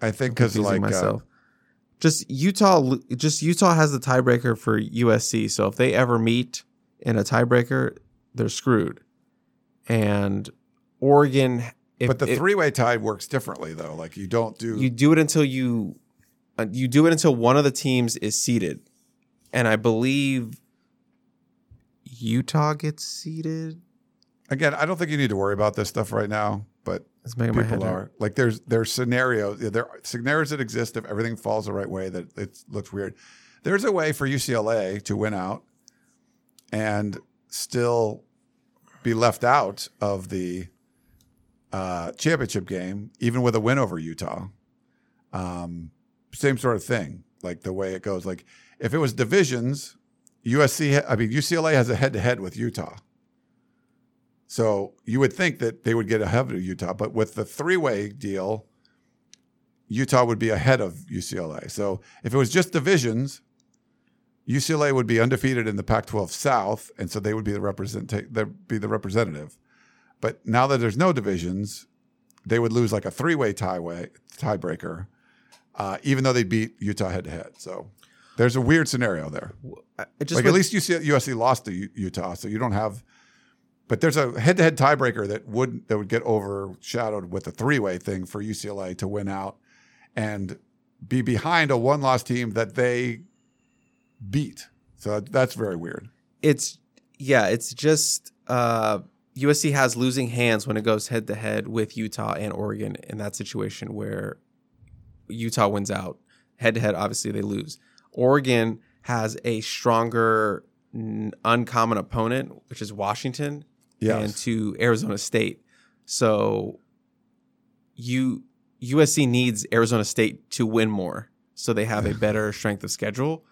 I think because like uh, myself. just Utah, just Utah has the tiebreaker for USC. So if they ever meet in a tiebreaker, they're screwed. And Oregon, if but the if- three way tie works differently though. Like you don't do you do it until you uh, you do it until one of the teams is seated, and I believe Utah gets seated. Again, I don't think you need to worry about this stuff right now, but It's making my people are hurt. like there's there's scenarios there are scenarios that exist if everything falls the right way that it looks weird. There's a way for UCLA to win out and still be left out of the uh, championship game, even with a win over Utah. Um, same sort of thing, like the way it goes. Like if it was divisions, USC, I mean UCLA has a head to head with Utah. So you would think that they would get ahead of Utah, but with the three way deal, Utah would be ahead of UCLA. So if it was just divisions, UCLA would be undefeated in the Pac-12 South, and so they would be the represent they'd be the representative. But now that there's no divisions, they would lose like a three way tie way tiebreaker, uh, even though they beat Utah head to head. So there's a weird scenario there like with- at least UC, USC lost to U- Utah, so you don't have. But there's a head-to-head tiebreaker that would that would get overshadowed with the three-way thing for UCLA to win out and be behind a one-loss team that they beat. So that's very weird. it's yeah, it's just uh, USC has losing hands when it goes head to head with Utah and Oregon in that situation where Utah wins out. Head to head, obviously they lose. Oregon has a stronger uncommon opponent, which is Washington, Yes. and to Arizona State. So you USC needs Arizona State to win more, so they have a better strength of schedule.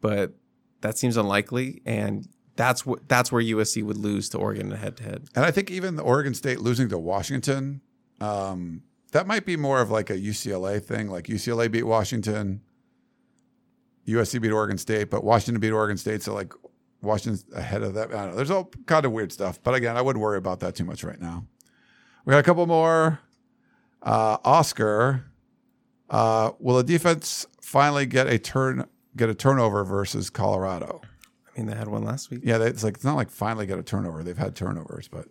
But that seems unlikely, and that's what that's where USC would lose to Oregon in a head to head. And I think even the Oregon State losing to Washington, um, that might be more of like a UCLA thing. Like UCLA beat Washington, USC beat Oregon State, but Washington beat Oregon State. So like Washington's ahead of that. I don't know. There's all kind of weird stuff. But again, I wouldn't worry about that too much right now. We got a couple more. Uh, Oscar, uh, will the defense finally get a turn get a turnover versus Colorado? I mean, they had one last week. Yeah, they, it's like it's not like finally get a turnover. They've had turnovers, but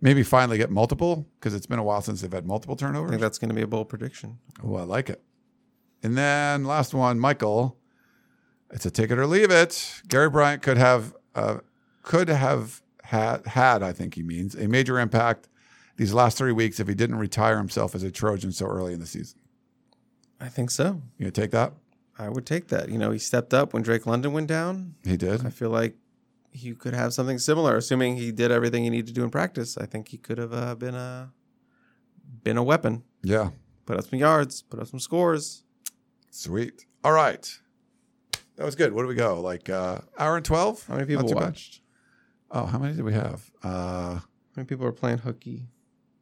maybe finally get multiple because it's been a while since they've had multiple turnovers. I think that's going to be a bold prediction. oh, I like it. And then last one, Michael. It's a take it or leave it. Gary Bryant could have uh, could have had had I think he means a major impact these last three weeks if he didn't retire himself as a Trojan so early in the season. I think so. You gonna take that? I would take that. You know, he stepped up when Drake London went down. He did. I feel like he could have something similar, assuming he did everything he needed to do in practice. I think he could have uh, been a been a weapon. Yeah. Put up some yards, put up some scores. Sweet. All right. That was good. What do we go? Like uh hour and twelve? How many people Not too bad. watched? Oh, how many did we have? Uh, How many people are playing hooky?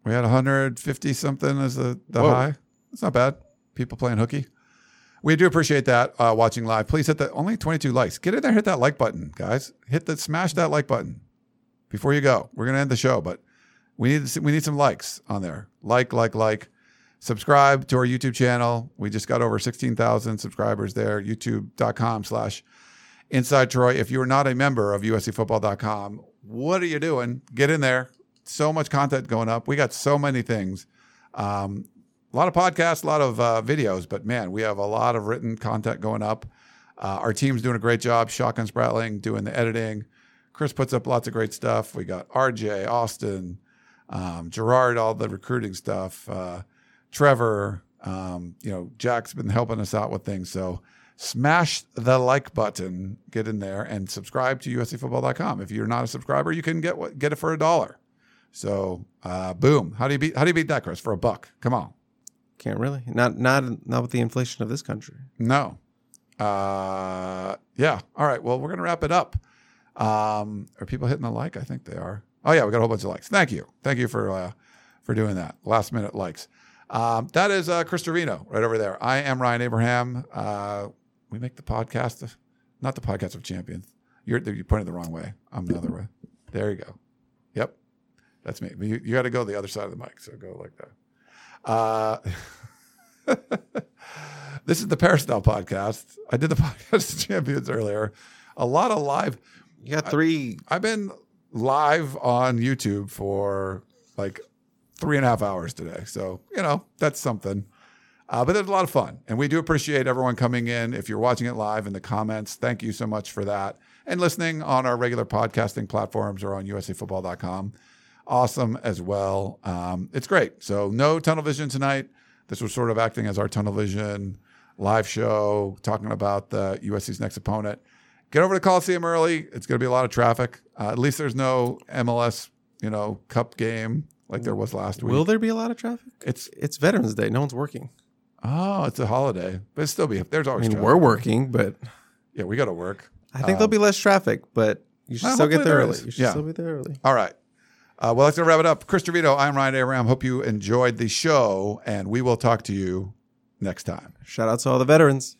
we had 150 something as the, the Whoa. high. That's not bad. People playing hooky. We do appreciate that uh, watching live. Please hit the only 22 likes. Get in there, hit that like button, guys. Hit the smash that like button before you go. We're gonna end the show, but we need to see, we need some likes on there. Like, like, like. Subscribe to our YouTube channel. We just got over 16,000 subscribers there. YouTube.com slash Inside Troy. If you are not a member of USCFootball.com, what are you doing? Get in there. So much content going up. We got so many things. Um, a lot of podcasts, a lot of uh, videos, but man, we have a lot of written content going up. Uh, our team's doing a great job. Shotgun Spratling doing the editing. Chris puts up lots of great stuff. We got RJ, Austin, um, Gerard, all the recruiting stuff. Uh, Trevor, um, you know, Jack's been helping us out with things. So smash the like button, get in there, and subscribe to USCFootball.com. If you're not a subscriber, you can get what get it for a dollar. So uh, boom. How do you beat how do you beat that, Chris? For a buck. Come on. Can't really. Not not not with the inflation of this country. No. Uh, yeah. All right. Well, we're gonna wrap it up. Um, are people hitting the like? I think they are. Oh yeah, we got a whole bunch of likes. Thank you. Thank you for uh, for doing that. Last minute likes. Um, that is uh, Chris Trevino right over there. I am Ryan Abraham. Uh, we make the podcast, of, not the podcast of champions. You're you pointed the wrong way. I'm the other way. There you go. Yep, that's me. You, you got to go the other side of the mic. So go like that. Uh, this is the Peristyle podcast. I did the podcast of champions earlier. A lot of live. You got three. I've been live on YouTube for like three and a half hours today. So, you know, that's something. Uh, but it's a lot of fun. And we do appreciate everyone coming in. If you're watching it live in the comments, thank you so much for that. And listening on our regular podcasting platforms or on uscfootball.com. Awesome as well. Um, it's great. So, no tunnel vision tonight. This was sort of acting as our tunnel vision live show, talking about the USC's next opponent. Get over to Coliseum early. It's going to be a lot of traffic. Uh, at least there's no MLS, you know, cup game like there was last week. Will there be a lot of traffic? It's It's Veterans Day. No one's working. oh, it's a holiday, but it's still be. There's always. I always. mean, traffic. we're working, but Yeah, we got to work. I think there'll be less traffic. But you should Well, still get there there early. You should Yeah. still be there early. All right. Uh, well, that's going to wrap it up. Chris DeVito, I'm Ryan Abraham. Hope you enjoyed the show, and we will talk to you next time. Shout out to all the veterans.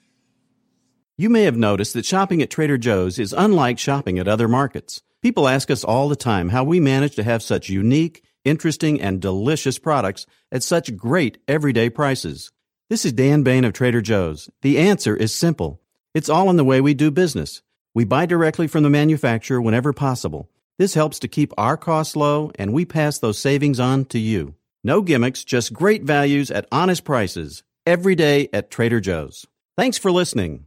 You may have noticed that shopping at Trader Joe's is unlike shopping at other markets. People ask us all the time how we manage to have such unique, interesting, and delicious products at such great everyday prices. This is Dan Bane of Trader Joe's. The answer is simple. It's all in the way we do business. We buy directly from the manufacturer whenever possible. This helps to keep our costs low, and we pass those savings on to you. No gimmicks, just great values at honest prices. Every day at Trader Joe's. Thanks for listening.